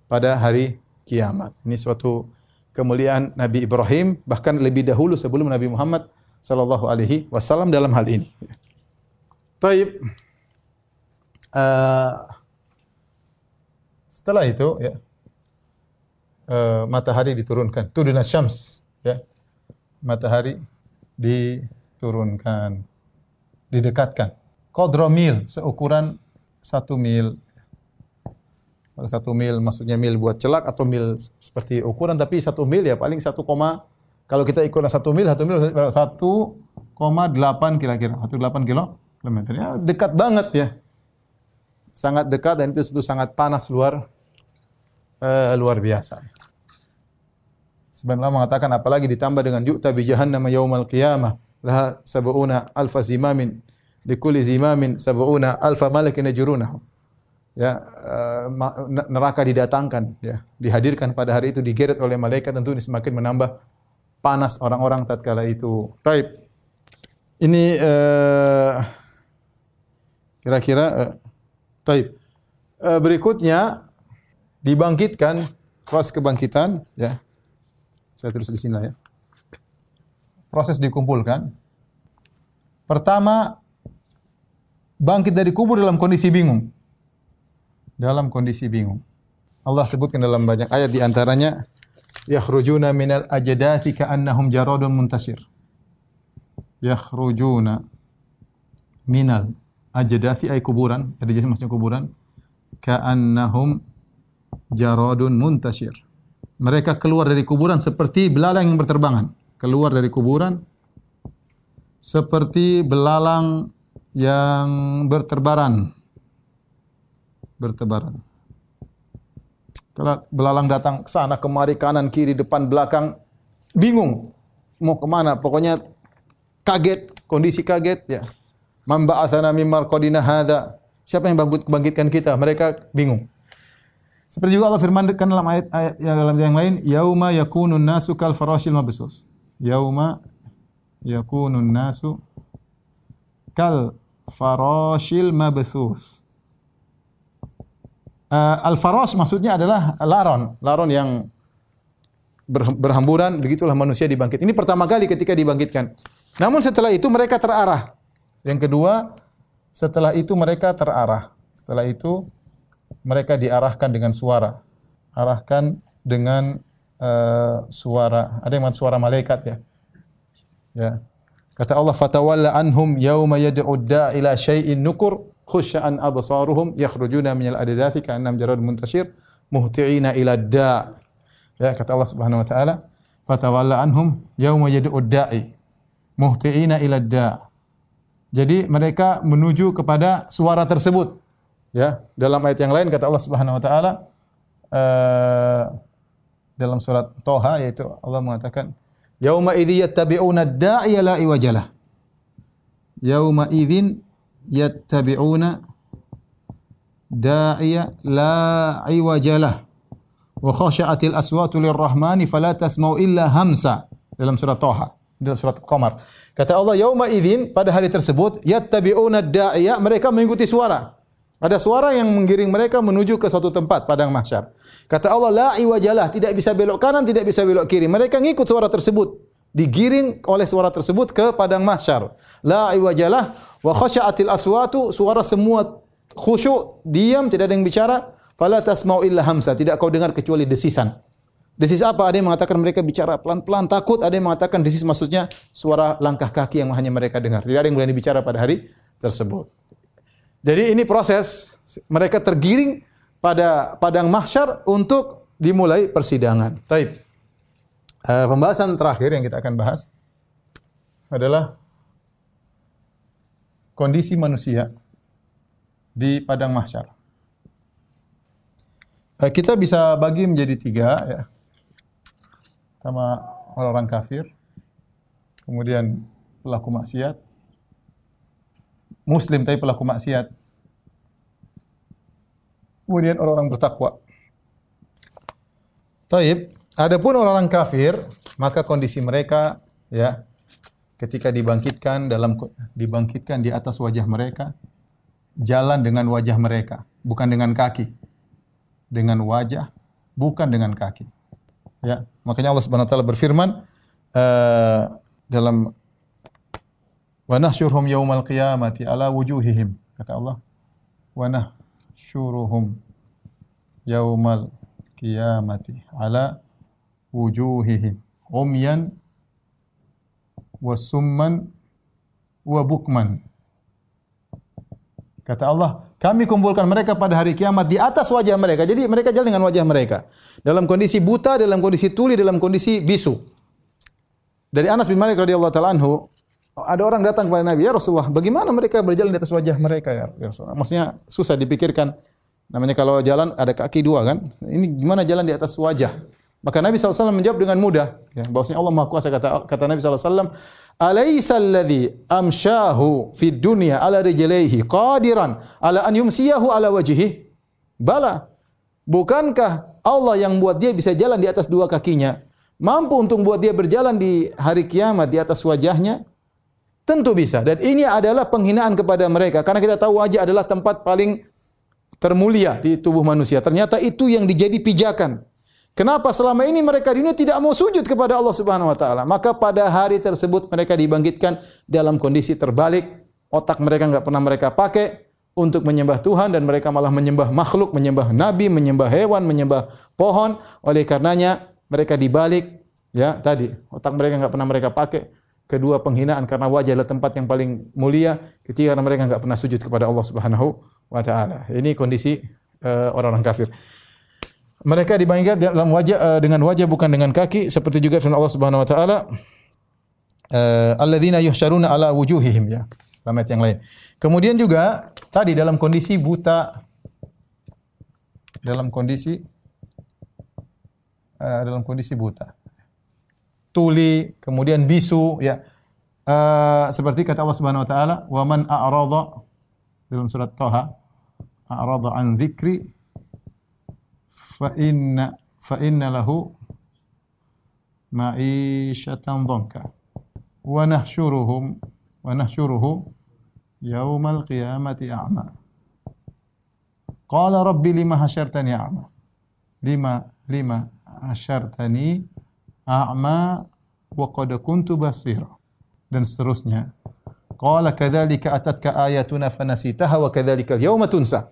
pada hari kiamat. Ini suatu kemuliaan Nabi Ibrahim bahkan lebih dahulu sebelum Nabi Muhammad sallallahu alaihi wasallam dalam hal ini. Taib. Uh, setelah itu ya uh, matahari diturunkan. Tuduna syams, ya. Matahari diturunkan, didekatkan. Qadra mil, seukuran satu mil. Satu mil maksudnya mil buat celak atau mil seperti ukuran, tapi satu mil ya paling satu koma. Kalau kita ikut satu mil, satu mil satu koma delapan kira-kira, satu delapan kilo kilometer. Ya, dekat banget ya. Sangat dekat dan itu sangat panas luar uh, luar biasa. Sebenarnya mengatakan apalagi ditambah dengan yu'ta bi jahannam yaumal qiyamah laha sab'una alfa zimamin likulli zimamin sab'una alfa malakin yajrunahu. Ya, uh, neraka didatangkan ya, dihadirkan pada hari itu digeret oleh malaikat tentu ini semakin menambah panas orang-orang tatkala itu. Baik. Ini uh, kira-kira uh, taib. Uh, berikutnya dibangkitkan proses kebangkitan ya saya tulis di sini lah ya. Proses dikumpulkan. Pertama, bangkit dari kubur dalam kondisi bingung. Dalam kondisi bingung. Allah sebutkan dalam banyak ayat di antaranya yakhrujuna minal ajdathi ka'annahum jaradun muntasir. Yakhrujuna minal ajdathi ay kuburan, ada jenis maksudnya kuburan. Ka'annahum jaradun muntasir mereka keluar dari kuburan seperti belalang yang berterbangan. Keluar dari kuburan seperti belalang yang berterbaran. Bertebaran. Kalau belalang datang ke sana, kemari, kanan, kiri, depan, belakang, bingung mau ke mana. Pokoknya kaget, kondisi kaget ya. Mamba asana min marqadina hadza. Siapa yang bangkitkan kita? Mereka bingung. Seperti juga Allah firmankan dalam ayat, ayat yang dalam yang lain, yauma yakunun nasu kal farashil mabsus. Yauma yakunun nasu kal farashil mabsus. Uh, al farash maksudnya adalah laron, laron yang berhamburan, begitulah manusia dibangkit. Ini pertama kali ketika dibangkitkan. Namun setelah itu mereka terarah. Yang kedua, setelah itu mereka terarah. Setelah itu mereka diarahkan dengan suara. Arahkan dengan uh, suara. Ada yang suara malaikat ya. Ya. Kata Allah, "Fatawalla anhum yauma yad'u ila syai'in nukur khusya'an absaruhum yakhrujuna minal adadathi ka'annam jarad muntashir muhti'ina ila da'." Ya, kata Allah Subhanahu wa taala, "Fatawalla anhum yauma yad'u da'i muhti'ina ila da'." Jadi mereka menuju kepada suara tersebut. Ya, dalam ayat yang lain kata Allah Subhanahu wa taala uh, dalam surat Toha yaitu Allah mengatakan yauma idzi yattabi'una da'iya la iwajalah. Yauma idzin yattabi'una da'iya la iwajalah wa aswatu lirrahmani fala tasma'u illa hamsa dalam surat Thaha dalam surat Qamar. Kata Allah, "Yauma idzin" pada hari tersebut, yattabi'una da'iya, mereka mengikuti suara. Ada suara yang menggiring mereka menuju ke suatu tempat padang mahsyar. Kata Allah, "La iwajalah", tidak bisa belok kanan, tidak bisa belok kiri. Mereka ngikut suara tersebut. Digiring oleh suara tersebut ke padang mahsyar. La iwajalah wa khasya'atil aswatu, suara semua khusyuk, diam, tidak ada yang bicara. Fala tasma'u illa hamsa, tidak kau dengar kecuali desisan. Desis apa? Ada yang mengatakan mereka bicara pelan-pelan takut, ada yang mengatakan desis maksudnya suara langkah kaki yang hanya mereka dengar. Tidak ada yang berani bicara pada hari tersebut. Jadi ini proses mereka tergiring pada padang mahsyar untuk dimulai persidangan. Taib. Uh, pembahasan terakhir yang kita akan bahas adalah kondisi manusia di padang mahsyar. Uh, kita bisa bagi menjadi tiga ya sama orang-orang kafir, kemudian pelaku maksiat, muslim tapi pelaku maksiat, kemudian orang-orang bertakwa. Taib, adapun orang-orang kafir, maka kondisi mereka ya ketika dibangkitkan dalam dibangkitkan di atas wajah mereka, jalan dengan wajah mereka, bukan dengan kaki. Dengan wajah, bukan dengan kaki. Ya, makanya Allah Subhanahu wa taala berfirman uh, dalam wa nahsyurhum yaumal qiyamati ala wujuhihim kata Allah. Wa nahsyuruhum yaumal qiyamati ala wujuhihim umyan wa summan wa bukman Kata Allah, kami kumpulkan mereka pada hari kiamat di atas wajah mereka. Jadi mereka jalan dengan wajah mereka. Dalam kondisi buta, dalam kondisi tuli, dalam kondisi bisu. Dari Anas bin Malik radhiyallahu taala anhu, ada orang datang kepada Nabi, "Ya Rasulullah, bagaimana mereka berjalan di atas wajah mereka ya Rasulullah?" Maksudnya susah dipikirkan. Namanya kalau jalan ada kaki dua kan. Ini gimana jalan di atas wajah? Maka Nabi SAW menjawab dengan mudah. Ya, bahwasanya Allah Maha Kuasa kata, kata Nabi SAW, Alaysa alladhi amshahu fid dunya ala rijlaihi qadiran ala an yumsiyahu ala wajhihi? Bala. Bukankah Allah yang buat dia bisa jalan di atas dua kakinya, mampu untuk buat dia berjalan di hari kiamat di atas wajahnya? Tentu bisa. Dan ini adalah penghinaan kepada mereka. Karena kita tahu wajah adalah tempat paling termulia di tubuh manusia. Ternyata itu yang dijadi pijakan. Kenapa selama ini mereka di dunia tidak mau sujud kepada Allah Subhanahu wa taala? Maka pada hari tersebut mereka dibangkitkan dalam kondisi terbalik, otak mereka enggak pernah mereka pakai untuk menyembah Tuhan dan mereka malah menyembah makhluk, menyembah nabi, menyembah hewan, menyembah pohon. Oleh karenanya mereka dibalik ya tadi otak mereka enggak pernah mereka pakai. Kedua penghinaan karena wajah adalah tempat yang paling mulia. Ketiga karena mereka enggak pernah sujud kepada Allah Subhanahu wa taala. Ini kondisi uh, orang-orang kafir. Mereka dibangkitkan dalam wajah uh, dengan wajah bukan dengan kaki seperti juga firman Allah Subhanahu wa taala uh, alladzina yuhsyaruna ala wujuhihim ya. Dalam ayat yang lain. Kemudian juga tadi dalam kondisi buta dalam kondisi uh, dalam kondisi buta. Tuli, kemudian bisu ya. Uh, seperti kata Allah Subhanahu wa taala, "Wa man a'rada" dalam surat Thaha, "a'rada an dzikri fa inna fa inna lahu ma'isyatan dhanka. Wa nahsyuruhum wa nahsyuruhu yaumal qiyamati a'ma. Qala rabbi lima hasyartani a'ma? Lima lima hasyartani a'ma wa qad kuntu basira. Dan seterusnya. Qala kadzalika atatka ayatuna fanasitaha wa kadzalika al-yawma tunsa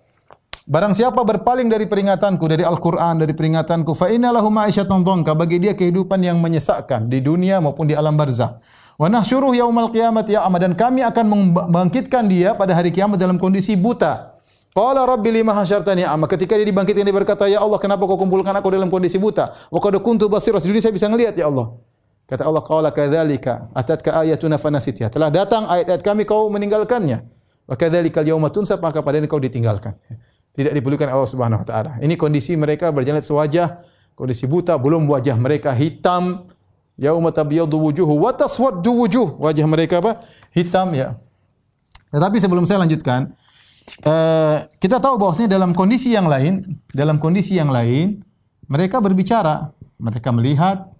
Barang siapa berpaling dari peringatanku, dari Al-Quran, dari peringatanku, fa inna lahu bagi dia kehidupan yang menyesakkan di dunia maupun di alam barzah. Wa nahsyuruh yaumal qiyamati ya'ma dan kami akan membangkitkan dia pada hari kiamat dalam kondisi buta. Qala rabbi lima hasyartani a'ma. Ketika dia dibangkitkan dia berkata, "Ya Allah, kenapa kau kumpulkan aku dalam kondisi buta? Wa qad kuntu basira." Di dunia saya bisa ngelihat ya Allah. Kata Allah, "Qala kadzalika atatka ayatuna fanasitha." Telah datang ayat-ayat kami kau meninggalkannya. Wa kadzalika al-yauma tunsab maka pada kau ditinggalkan tidak dipedulikan Allah Subhanahu wa taala. Ini kondisi mereka berjalan sewajah, kondisi buta, belum wajah mereka hitam. Yauma tabyadu wujuhu wa taswaddu wujuh. Wajah mereka apa? Hitam ya. Tetapi sebelum saya lanjutkan, uh, kita tahu bahwasanya dalam kondisi yang lain, dalam kondisi yang lain, Mereka berbicara, mereka melihat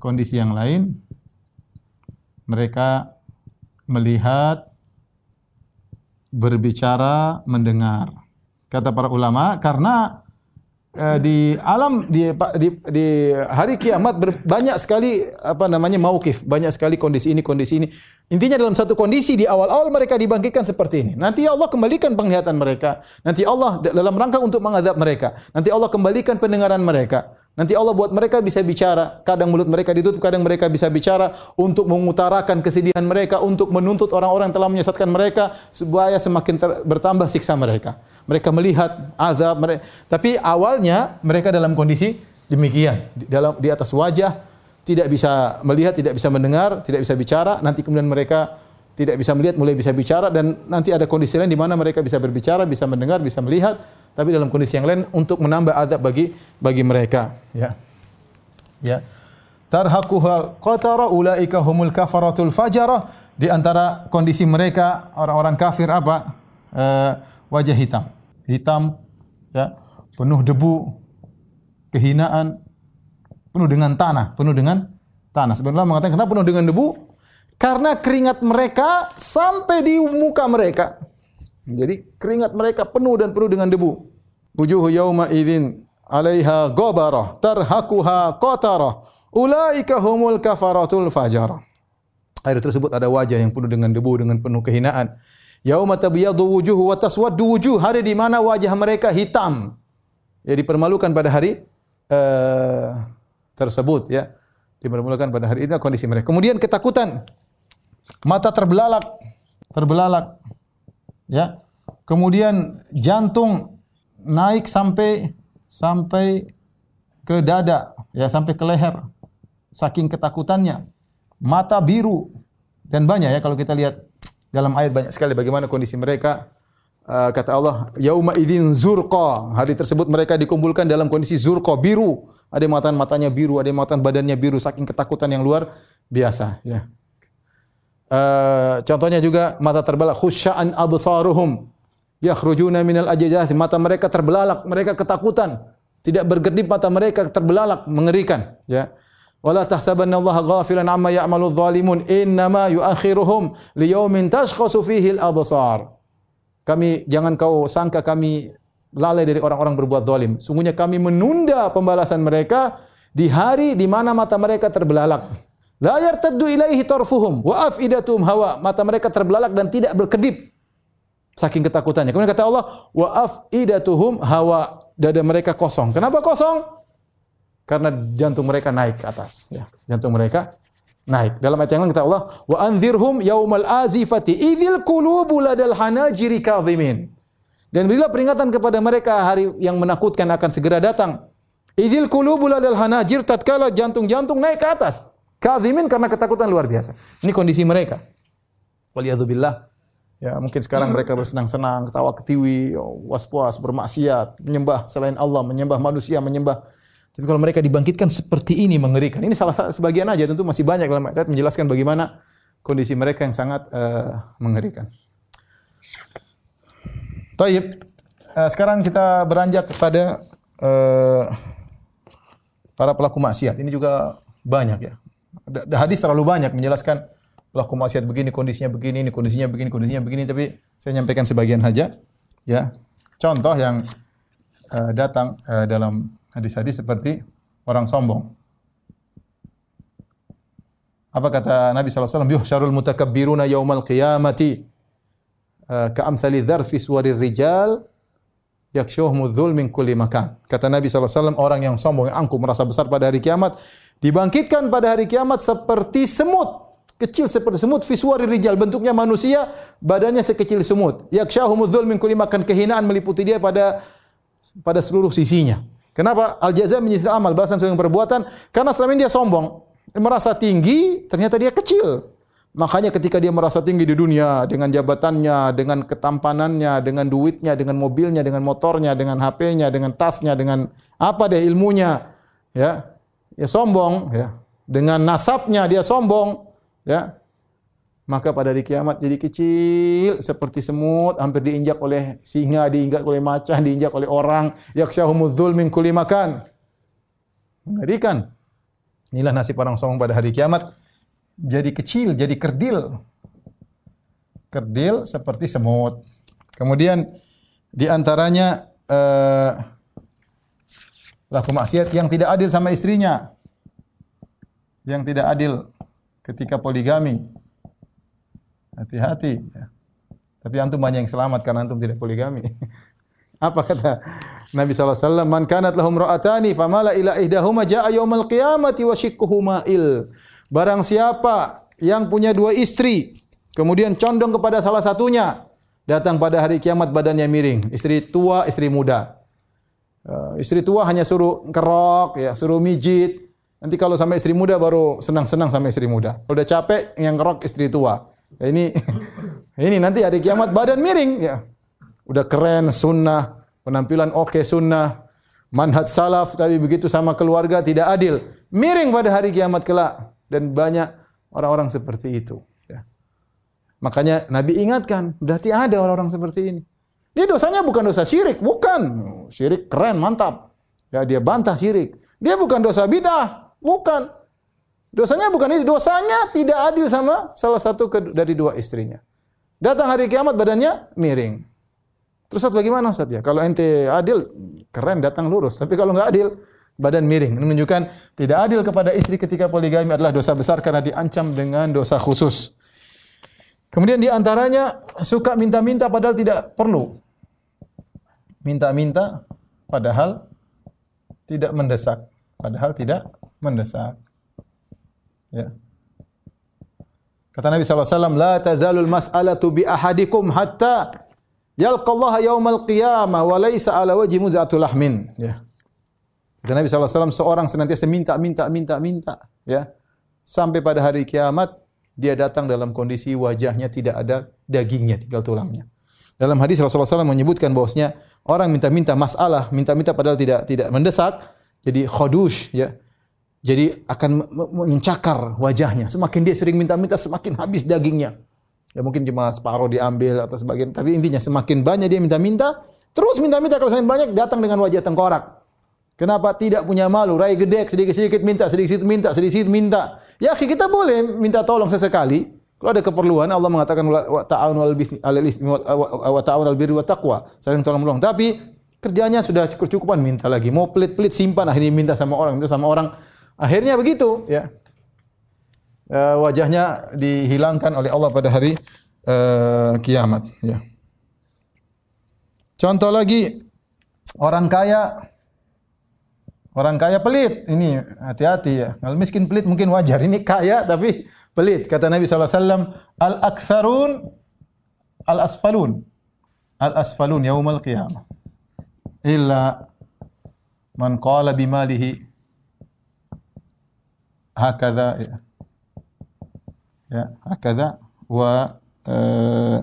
kondisi yang lain, mereka melihat, berbicara, mendengar. Kata para ulama, karena eh, di alam di, di di hari kiamat banyak sekali apa namanya maukif, banyak sekali kondisi ini kondisi ini. Intinya dalam satu kondisi di awal-awal mereka dibangkitkan seperti ini. Nanti Allah kembalikan penglihatan mereka. Nanti Allah dalam rangka untuk mengadab mereka. Nanti Allah kembalikan pendengaran mereka. Nanti Allah buat mereka bisa bicara. Kadang mulut mereka ditutup, kadang mereka bisa bicara untuk mengutarakan kesedihan mereka, untuk menuntut orang-orang yang telah menyesatkan mereka supaya semakin bertambah siksa mereka. Mereka melihat azab mereka. Tapi awalnya mereka dalam kondisi demikian, di, dalam di atas wajah tidak bisa melihat, tidak bisa mendengar, tidak bisa bicara, nanti kemudian mereka tidak bisa melihat, mulai bisa bicara dan nanti ada kondisi lain di mana mereka bisa berbicara, bisa mendengar, bisa melihat, tapi dalam kondisi yang lain untuk menambah adab bagi bagi mereka, ya. Ya. Tarhaquha qatara ulaika humul kafaratul fajarah di antara kondisi mereka orang-orang kafir apa? Uh, wajah hitam. Hitam ya, penuh debu, kehinaan, penuh dengan tanah, penuh dengan tanah. Sebenarnya mengatakan kenapa penuh dengan debu? Karena keringat mereka sampai di muka mereka. Jadi keringat mereka penuh dan penuh dengan debu. Wujuhu yauma idzin 'alaiha ghabarah tarhaquha qatarah. Ulaika humul kafaratul fajar. Air tersebut ada wajah yang penuh dengan debu dengan penuh kehinaan. Yauma tabyadu wujuh wa taswaddu wujuh. Hari di mana wajah mereka hitam. Ya dipermalukan pada hari uh, tersebut ya. Dipermulakan pada hari itu kondisi mereka. Kemudian ketakutan. Mata terbelalak, terbelalak. Ya. Kemudian jantung naik sampai sampai ke dada, ya sampai ke leher. Saking ketakutannya. Mata biru dan banyak ya kalau kita lihat dalam ayat banyak sekali bagaimana kondisi mereka uh, kata Allah, yauma idzin zurqa. Hari tersebut mereka dikumpulkan dalam kondisi zurqa, biru. Ada yang matanya biru, ada yang mengatakan badannya biru saking ketakutan yang luar biasa, ya. Uh, contohnya juga mata terbelalak khusya'an absaruhum yakhrujuna minal ajjaz mata mereka terbelalak mereka ketakutan tidak berkedip mata mereka terbelalak mengerikan ya wala tahsabanna Allah ghafilan amma ya'malu adh-dhalimun innama yu'akhiruhum liyaumin tashkhasu fihi al-absar kami jangan kau sangka kami lalai dari orang-orang berbuat zalim. Sungguhnya kami menunda pembalasan mereka di hari di mana mata mereka terbelalak. La yartaddu ilaihi tarfuhum wa afidatuhum hawa. Mata mereka terbelalak dan tidak berkedip. Saking ketakutannya. Kemudian kata Allah, wa afidatuhum hawa. Dada mereka kosong. Kenapa kosong? Karena jantung mereka naik ke atas. Ya, jantung mereka naik. Dalam ayat yang lain kata Allah, wa anzirhum yaumal azifati idzil qulubu ladal hanajiri kadhimin. Dan berilah peringatan kepada mereka hari yang menakutkan akan segera datang. Idzil qulubu ladal hanajir tatkala jantung-jantung naik ke atas. Kadhimin karena ketakutan luar biasa. Ini kondisi mereka. Waliyadzubillah. Ya, mungkin sekarang mereka bersenang-senang, ketawa ketiwi, was-was, bermaksiat, menyembah selain Allah, menyembah manusia, menyembah tapi kalau mereka dibangkitkan seperti ini mengerikan. Ini salah satu sebagian aja tentu masih banyak dalam ayat menjelaskan bagaimana kondisi mereka yang sangat uh, mengerikan. Taib. Uh, sekarang kita beranjak kepada uh, para pelaku maksiat. Ini juga banyak ya. Hadis terlalu banyak menjelaskan pelaku maksiat begini, kondisinya begini, ini kondisinya begini, kondisinya begini. Tapi saya nyampaikan sebagian saja. Ya, contoh yang uh, datang uh, dalam Hadis-hadis seperti orang sombong. Apa kata Nabi SAW? Yuhsyarul mutakabbiruna yawmal qiyamati eh, ka'amthali dhar fi suwarir rijal yakshuhmu dhul min kulli makan. Kata Nabi SAW, orang yang sombong, yang angkuh, merasa besar pada hari kiamat, dibangkitkan pada hari kiamat seperti semut. Kecil seperti semut, fiswari rijal. Bentuknya manusia, badannya sekecil semut. Yakshahum dhul min kulli makan. Kehinaan meliputi dia pada pada seluruh sisinya. Kenapa? Al jaza menyisir amal, balasan sesuai perbuatan. Karena selama ini dia sombong, merasa tinggi, ternyata dia kecil. Makanya ketika dia merasa tinggi di dunia dengan jabatannya, dengan ketampanannya, dengan duitnya, dengan mobilnya, dengan motornya, dengan HP-nya, dengan tasnya, dengan apa deh ilmunya, ya, ya sombong, ya. Dengan nasabnya dia sombong, ya maka pada hari kiamat jadi kecil seperti semut hampir diinjak oleh singa diinjak oleh macan diinjak oleh orang yaksyahumudz min kulli makan Mengerikan. Inilah nasib orang sombong pada hari kiamat. Jadi kecil, jadi kerdil. Kerdil seperti semut. Kemudian di antaranya eh, laku maksiat yang tidak adil sama istrinya. Yang tidak adil ketika poligami. Hati-hati. ya. Tapi antum banyak yang selamat karena antum tidak poligami. *laughs* Apa kata Nabi SAW? Man kanat lahum ra'atani famala ila ihdahuma ja'a yawmal qiyamati wa ma'il. Barang siapa yang punya dua istri, kemudian condong kepada salah satunya, datang pada hari kiamat badannya miring. Istri tua, istri muda. Uh, istri tua hanya suruh kerok, ya, suruh mijit. Nanti kalau sama istri muda baru senang-senang sama istri muda. Kalau udah capek yang kerok istri tua. Ya, ini *laughs* ini nanti hari kiamat badan miring ya. Udah keren sunnah, penampilan oke sunnah, manhaj salaf tapi begitu sama keluarga tidak adil. Miring pada hari kiamat kelak dan banyak orang-orang seperti itu ya. Makanya Nabi ingatkan, berarti ada orang-orang seperti ini. Dia dosanya bukan dosa syirik, bukan. Syirik keren, mantap. Ya dia bantah syirik. Dia bukan dosa bidah, bukan. Dosanya bukan itu, dosanya tidak adil sama salah satu dari dua istrinya. Datang hari kiamat badannya miring. Terus Ustaz bagaimana Ustaz ya? Kalau ente adil, keren datang lurus. Tapi kalau nggak adil, badan miring. Ini menunjukkan tidak adil kepada istri ketika poligami adalah dosa besar karena diancam dengan dosa khusus. Kemudian di antaranya suka minta-minta padahal tidak perlu. Minta-minta padahal tidak mendesak. Padahal tidak mendesak. Ya. Kata Nabi SAW, La tazalul mas'alatu bi ahadikum hatta Yalqallaha yaumal qiyamah wa laisa ala wajhi muz'atul lahmin. Ya. Kata Nabi SAW, seorang senantiasa minta, minta, minta, minta. Ya. Sampai pada hari kiamat, dia datang dalam kondisi wajahnya tidak ada dagingnya, tinggal tulangnya. Dalam hadis Rasulullah SAW menyebutkan bahwasanya orang minta-minta masalah, minta-minta padahal tidak tidak mendesak, jadi khodush, ya. Jadi akan mencakar wajahnya. Semakin dia sering minta-minta, semakin habis dagingnya. Ya mungkin cuma separuh diambil atau sebagian, tapi intinya semakin banyak dia minta-minta, terus minta-minta kalau semakin banyak datang dengan wajah tengkorak. Kenapa tidak punya malu? Rai gede, sedikit-sedikit minta, sedikit-sedikit minta, sedikit-sedikit minta. Ya, kita boleh minta tolong sesekali. Kalau ada keperluan, Allah mengatakan wa ta'awun al itsmi wa ta'awun al birri wa taqwa. Saling tolong menolong. Tapi kerjanya sudah cukup-cukupan minta lagi. Mau pelit-pelit simpan akhirnya minta sama orang, minta sama orang. Akhirnya begitu, ya uh, wajahnya dihilangkan oleh Allah pada hari uh, kiamat. Ya. Contoh lagi orang kaya Orang kaya pelit. Ini hati-hati ya. Kalau miskin pelit mungkin wajar. Ini kaya tapi pelit. Kata Nabi SAW, Al-aktsarun al-asfalun. Al-asfalun yaumal qiyamah. Illa man qala bimalihi hakadha ya ya hakadha wa uh,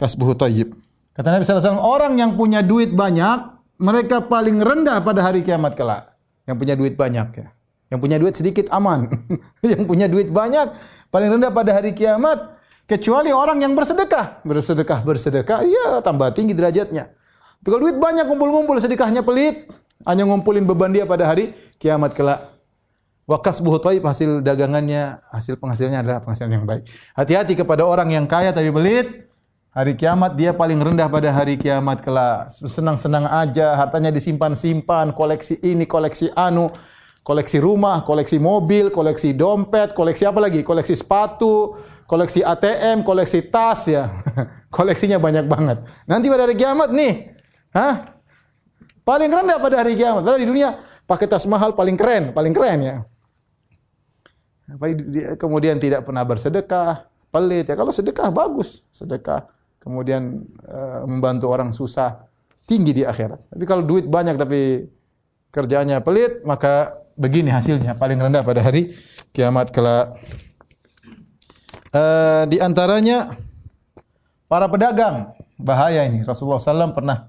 kasbuhu thayyib kata Nabi wasallam orang yang punya duit banyak mereka paling rendah pada hari kiamat kelak yang punya duit banyak ya yang punya duit sedikit aman *laughs* yang punya duit banyak paling rendah pada hari kiamat kecuali orang yang bersedekah bersedekah bersedekah iya tambah tinggi derajatnya tapi kalau duit banyak ngumpul-ngumpul sedekahnya pelit hanya ngumpulin beban dia pada hari kiamat kelak Wa kasbuhu thayyib hasil dagangannya, hasil penghasilannya adalah penghasilan yang baik. Hati-hati kepada orang yang kaya tapi belit. Hari kiamat dia paling rendah pada hari kiamat kelak. Senang-senang aja, hartanya disimpan-simpan, koleksi ini, koleksi anu, koleksi rumah, koleksi mobil, koleksi dompet, koleksi apa lagi? Koleksi sepatu, koleksi ATM, koleksi tas ya. *laughs* Koleksinya banyak banget. Nanti pada hari kiamat nih, hah? Paling rendah pada hari kiamat. Padahal di dunia pakai tas mahal paling keren, paling keren ya kemudian tidak pernah bersedekah, pelit ya. Kalau sedekah bagus, sedekah. Kemudian uh, membantu orang susah, tinggi di akhirat. Tapi kalau duit banyak tapi kerjanya pelit, maka begini hasilnya paling rendah pada hari kiamat kelak. Uh, di antaranya para pedagang bahaya ini. Rasulullah SAW pernah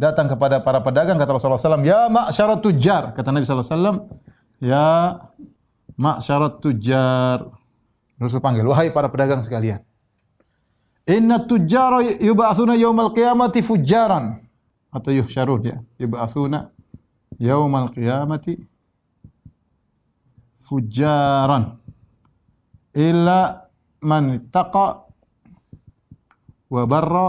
datang kepada para pedagang kata Rasulullah SAW, ya ma'syarat tujar kata Nabi SAW, ya Ma'syarat tujar. Rasul panggil, wahai para pedagang sekalian. Inna tujjara yub'atsuna yaumal qiyamati fujjaran. Atau yuhsyarun ya. Yub'atsuna yaumal qiyamati fujaran illa man taqa wa barra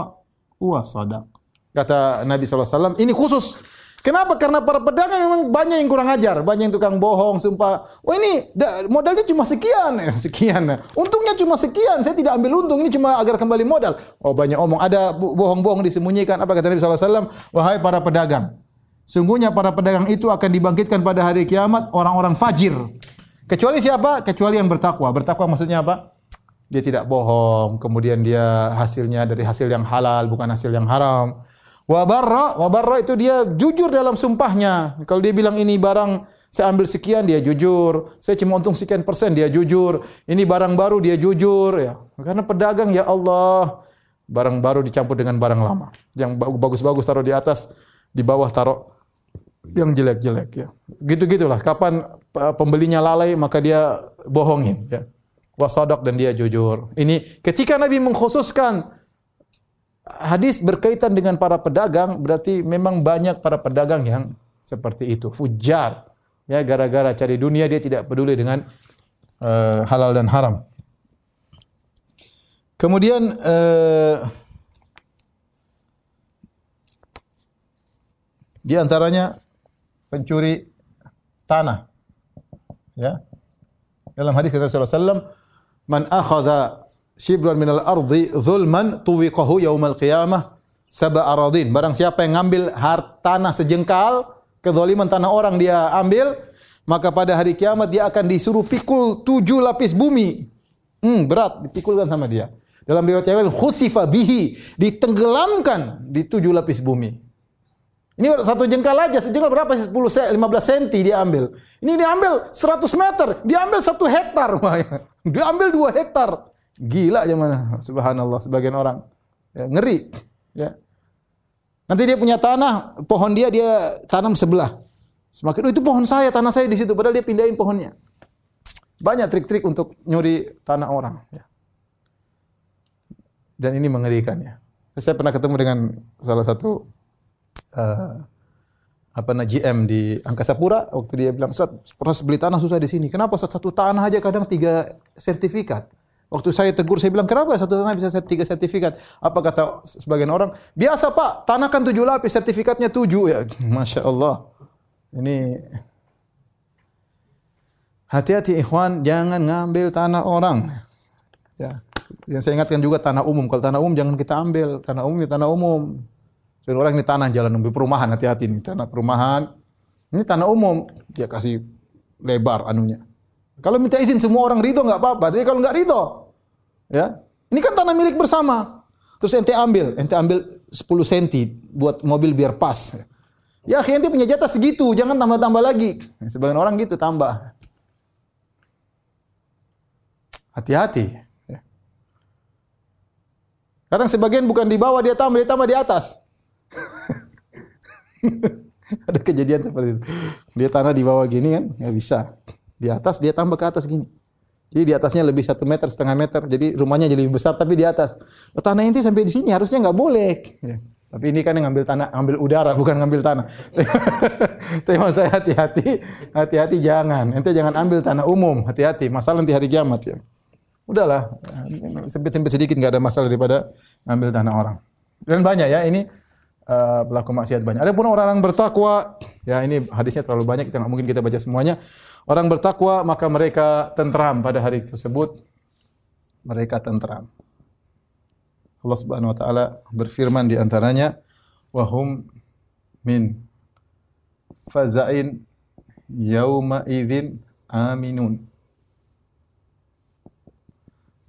wa sadaq. Kata Nabi SAW, ini khusus. Kenapa? Karena para pedagang memang banyak yang kurang ajar, banyak yang tukang bohong, sumpah. Wah ini modalnya cuma sekian, *laughs* sekian. Untungnya cuma sekian, saya tidak ambil untung, ini cuma agar kembali modal. Oh banyak omong, ada bohong-bohong disembunyikan. Apa kata Nabi SAW? Wahai para pedagang, sungguhnya para pedagang itu akan dibangkitkan pada hari kiamat orang-orang fajir. Kecuali siapa? Kecuali yang bertakwa. Bertakwa maksudnya apa? Dia tidak bohong, kemudian dia hasilnya dari hasil yang halal, bukan hasil yang haram. Wabarra, wabarra itu dia jujur dalam sumpahnya. Kalau dia bilang ini barang saya ambil sekian, dia jujur. Saya cuma untung sekian persen, dia jujur. Ini barang baru, dia jujur. Ya, karena pedagang ya Allah, barang baru dicampur dengan barang lama. Yang bagus-bagus taruh di atas, di bawah taruh yang jelek-jelek. Ya, gitu gitulah. Kapan pembelinya lalai, maka dia bohongin. Ya. Wasadok dan dia jujur. Ini ketika Nabi mengkhususkan hadis berkaitan dengan para pedagang berarti memang banyak para pedagang yang seperti itu. Fujar. Ya gara-gara cari dunia dia tidak peduli dengan uh, halal dan haram. Kemudian uh, di antaranya pencuri tanah. Ya. Dalam hadis kata Rasulullah SAW man akhadha shibran minal ardi zulman tuwiqahu yaumal qiyamah sab'a aradin. Barang siapa yang ngambil hartanah sejengkal, kezaliman tanah orang dia ambil, maka pada hari kiamat dia akan disuruh pikul tujuh lapis bumi. Hmm, berat dipikulkan sama dia. Dalam riwayat yang lain khusifa bihi, ditenggelamkan di tujuh lapis bumi. Ini satu jengkal aja, sejengkal berapa sih? 10 15 cm dia ambil. Ini dia ambil 100 meter, dia ambil satu hektar. *laughs* Dia ambil dua hektar. Gila aja mana, subhanallah sebagian orang. Ya, ngeri, ya. Nanti dia punya tanah, pohon dia dia tanam sebelah. Semakin oh, itu pohon saya, tanah saya di situ padahal dia pindahin pohonnya. Banyak trik-trik untuk nyuri tanah orang, ya. Dan ini mengerikan ya. Saya pernah ketemu dengan salah satu uh, apa nama GM di Angkasa Pura waktu dia bilang, "Ustaz, proses beli tanah susah di sini. Kenapa Ustaz satu tanah aja kadang tiga sertifikat?" Waktu saya tegur, saya bilang, kenapa satu tanah bisa tiga sertifikat? Apa kata sebagian orang? Biasa pak, tanah kan tujuh lapis, sertifikatnya tujuh. Ya, *laughs* Masya Allah. Ini hati-hati ikhwan, jangan ngambil tanah orang. Ya, yang saya ingatkan juga tanah umum. Kalau tanah umum jangan kita ambil. Tanah umum ya tanah umum. Jadi orang ini tanah jalan umum perumahan, hati-hati nih. Tanah perumahan, ini tanah umum. Dia kasih lebar anunya. Kalau minta izin semua orang ridho nggak apa-apa. Tapi kalau nggak ridho, Ya. Ini kan tanah milik bersama. Terus ente ambil, ente ambil 10 senti buat mobil biar pas. Ya akhirnya ente punya jatah segitu, jangan tambah-tambah lagi. Sebagian orang gitu tambah. Hati-hati. Ya. Kadang sebagian bukan di bawah dia tambah, dia tambah di atas. *laughs* Ada kejadian seperti itu. Dia tanah di bawah gini kan, nggak bisa. Di atas dia tambah ke atas gini. Jadi di atasnya lebih satu meter, setengah meter. Jadi rumahnya jadi lebih besar, tapi di atas. Oh, tanah inti sampai di sini harusnya nggak boleh. Ya. Tapi ini kan yang ngambil tanah, ngambil udara, *laughs* bukan ngambil tanah. *laughs* Tapi saya hati-hati, hati-hati jangan. Ente jangan ambil tanah umum, hati-hati. Masalah nanti hari kiamat ya. Udahlah, sempit-sempit sedikit nggak ada masalah daripada ngambil tanah orang. Dan banyak ya ini uh, maksiat banyak. Ada pun orang-orang bertakwa, ya ini hadisnya terlalu banyak, kita nggak mungkin kita baca semuanya. Orang bertakwa maka mereka tentram pada hari tersebut. Mereka tentram. Allah Subhanahu wa taala berfirman di antaranya wahum min fazain yauma idzin aminun.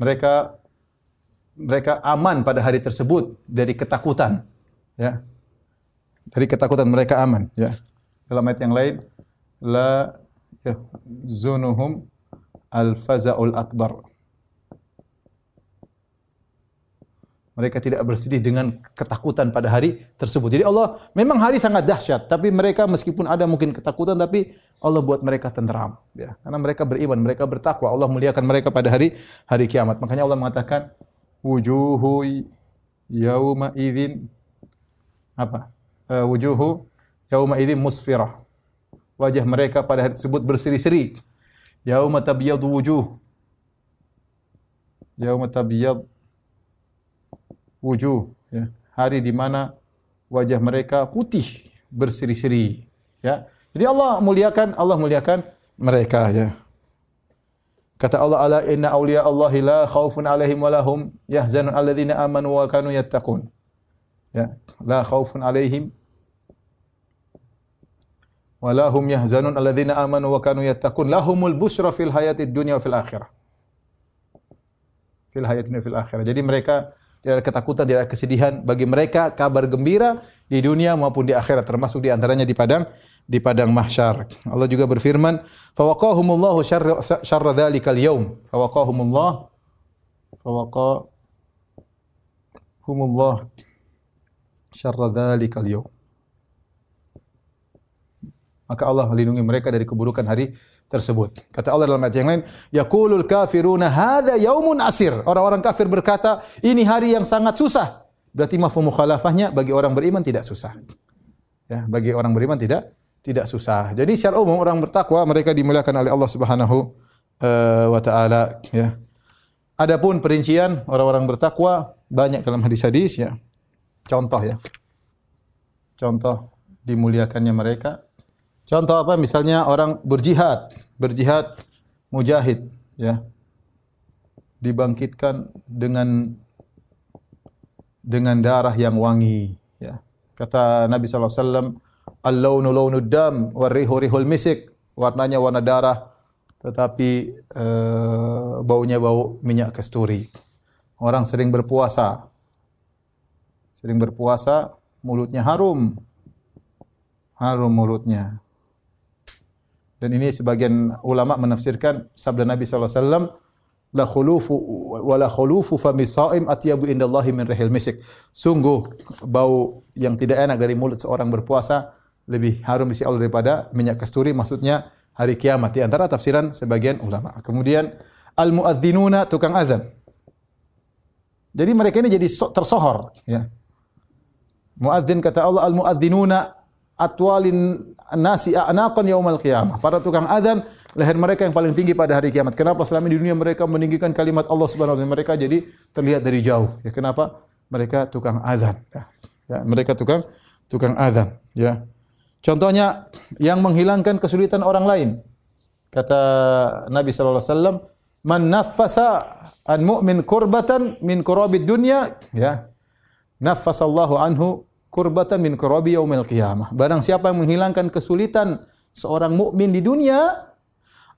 Mereka mereka aman pada hari tersebut dari ketakutan, ya. Dari ketakutan mereka aman, ya. Dalam ayat yang lain, la zunuhum al-faza'ul akbar. Mereka tidak bersedih dengan ketakutan pada hari tersebut. Jadi Allah memang hari sangat dahsyat, tapi mereka meskipun ada mungkin ketakutan, tapi Allah buat mereka tenteram. Ya, karena mereka beriman, mereka bertakwa. Allah muliakan mereka pada hari hari kiamat. Makanya Allah mengatakan, wujuhu yauma idzin apa? Uh, wujuhu yauma idzin musfirah wajah mereka pada hari tersebut berseri-seri. Yauma tabyadu wujuh. Yauma tabyad wujuh, ya. Hari di mana wajah mereka putih berseri-seri, ya. Jadi Allah muliakan, Allah muliakan mereka, ya. Kata Allah ala inna awliya Allahi la khaufun alaihim wa lahum yahzanun alladzina amanu wa kanu yattaqun. Ya, la khaufun alaihim wa lahum yahzanun alladzina amanu wa kanu yattaqun. Lahumul busra fil hayatid dunya fil akhirah. Fil hayatid fil akhirah. Jadi mereka tidak ada ketakutan, tidak ada kesedihan. Bagi mereka kabar gembira di dunia maupun di akhirat, termasuk di antaranya di padang di padang mahsyar. Allah juga berfirman, "Fawaqahumullahu syarra dzalikal yaum." Fawaqahumullah fawaqahumullah syarra dzalikal yaum. Maka Allah melindungi mereka dari keburukan hari tersebut. Kata Allah dalam ayat yang lain, yaqulul kafiruna hadza yaumun asir. Orang-orang kafir berkata, ini hari yang sangat susah. Berarti mafhum mukhalafahnya bagi orang beriman tidak susah. Ya, bagi orang beriman tidak tidak susah. Jadi secara umum orang bertakwa mereka dimuliakan oleh Allah Subhanahu uh, wa taala ya. Adapun perincian orang-orang bertakwa banyak dalam hadis-hadis ya. Contoh ya. Contoh dimuliakannya mereka. Contoh apa? Misalnya orang berjihad, berjihad mujahid ya. Dibangkitkan dengan dengan darah yang wangi ya. Kata Nabi sallallahu alaihi wasallam al-launu launud dam misik warnanya warna darah tetapi uh, baunya bau minyak kasturi orang sering berpuasa sering berpuasa mulutnya harum harum mulutnya dan ini sebagian ulama menafsirkan sabda Nabi wasallam la khulufu wa la khulufu fami shaim atyabu indallahi min rihil misik. Sungguh bau yang tidak enak dari mulut seorang berpuasa lebih harum di sisi Allah daripada minyak kasturi maksudnya hari kiamat di antara tafsiran sebagian ulama. Kemudian al muadzinuna tukang azan. Jadi mereka ini jadi tersohor ya. Muadzin kata Allah al muadzinuna atwalin nasi a'naqan yaumal qiyamah. Para tukang azan leher mereka yang paling tinggi pada hari kiamat. Kenapa selama di dunia mereka meninggikan kalimat Allah Subhanahu wa taala mereka jadi terlihat dari jauh. Ya kenapa? Mereka tukang azan. Ya. ya mereka tukang tukang azan ya. Contohnya yang menghilangkan kesulitan orang lain. Kata Nabi sallallahu alaihi wasallam, "Man naffasa an mu'min kurbatan min kurabid dunya, ya. Naffasallahu anhu kurbatan min kurabi yaumil qiyamah." Barang siapa yang menghilangkan kesulitan seorang mukmin di dunia,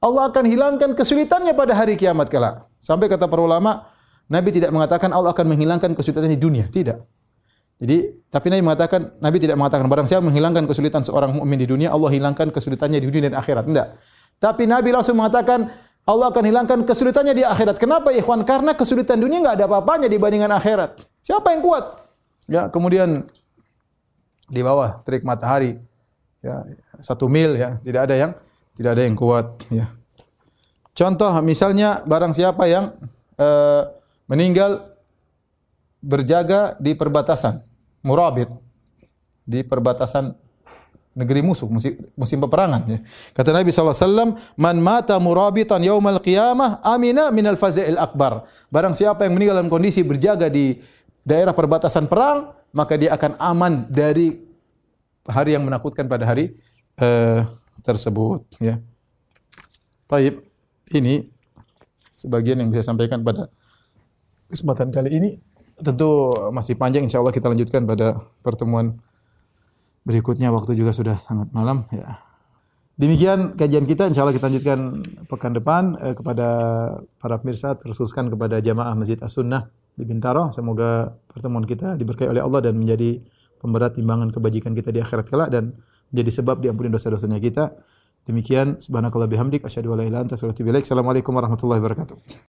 Allah akan hilangkan kesulitannya pada hari kiamat kala. Sampai kata para ulama, Nabi tidak mengatakan Allah akan menghilangkan kesulitan di dunia, tidak. Jadi, tapi Nabi mengatakan, Nabi tidak mengatakan barang siapa menghilangkan kesulitan seorang mukmin di dunia, Allah hilangkan kesulitannya di dunia dan akhirat. Tidak. Tapi Nabi langsung mengatakan, Allah akan hilangkan kesulitannya di akhirat. Kenapa, ikhwan? Karena kesulitan dunia enggak ada apa-apanya dibandingkan akhirat. Siapa yang kuat? Ya, kemudian di bawah terik matahari, ya satu mil, ya tidak ada yang tidak ada yang kuat. Ya. Contoh, misalnya barang siapa yang uh, meninggal berjaga di perbatasan, murabit di perbatasan negeri musuh, musim, musim peperangan. Ya. Kata Nabi SAW, Man mata murabitan yaumal qiyamah amina minal fazail akbar. Barang siapa yang meninggal dalam kondisi berjaga di daerah perbatasan perang, maka dia akan aman dari hari yang menakutkan pada hari uh, tersebut. Ya. Taib, ini sebagian yang bisa sampaikan pada kesempatan kali ini tentu masih panjang insya Allah kita lanjutkan pada pertemuan berikutnya waktu juga sudah sangat malam ya. Demikian kajian kita insya Allah kita lanjutkan pekan depan eh, kepada para pemirsa terkhususkan kepada jamaah Masjid As-Sunnah di Bintaro. Semoga pertemuan kita diberkahi oleh Allah dan menjadi pemberat timbangan kebajikan kita di akhirat kelak dan menjadi sebab diampuni dosa-dosanya kita. Demikian subhanakallah bihamdik asyhadu an la ilaha illa anta astaghfiruka wa atubu ilaik. Assalamualaikum warahmatullahi wabarakatuh.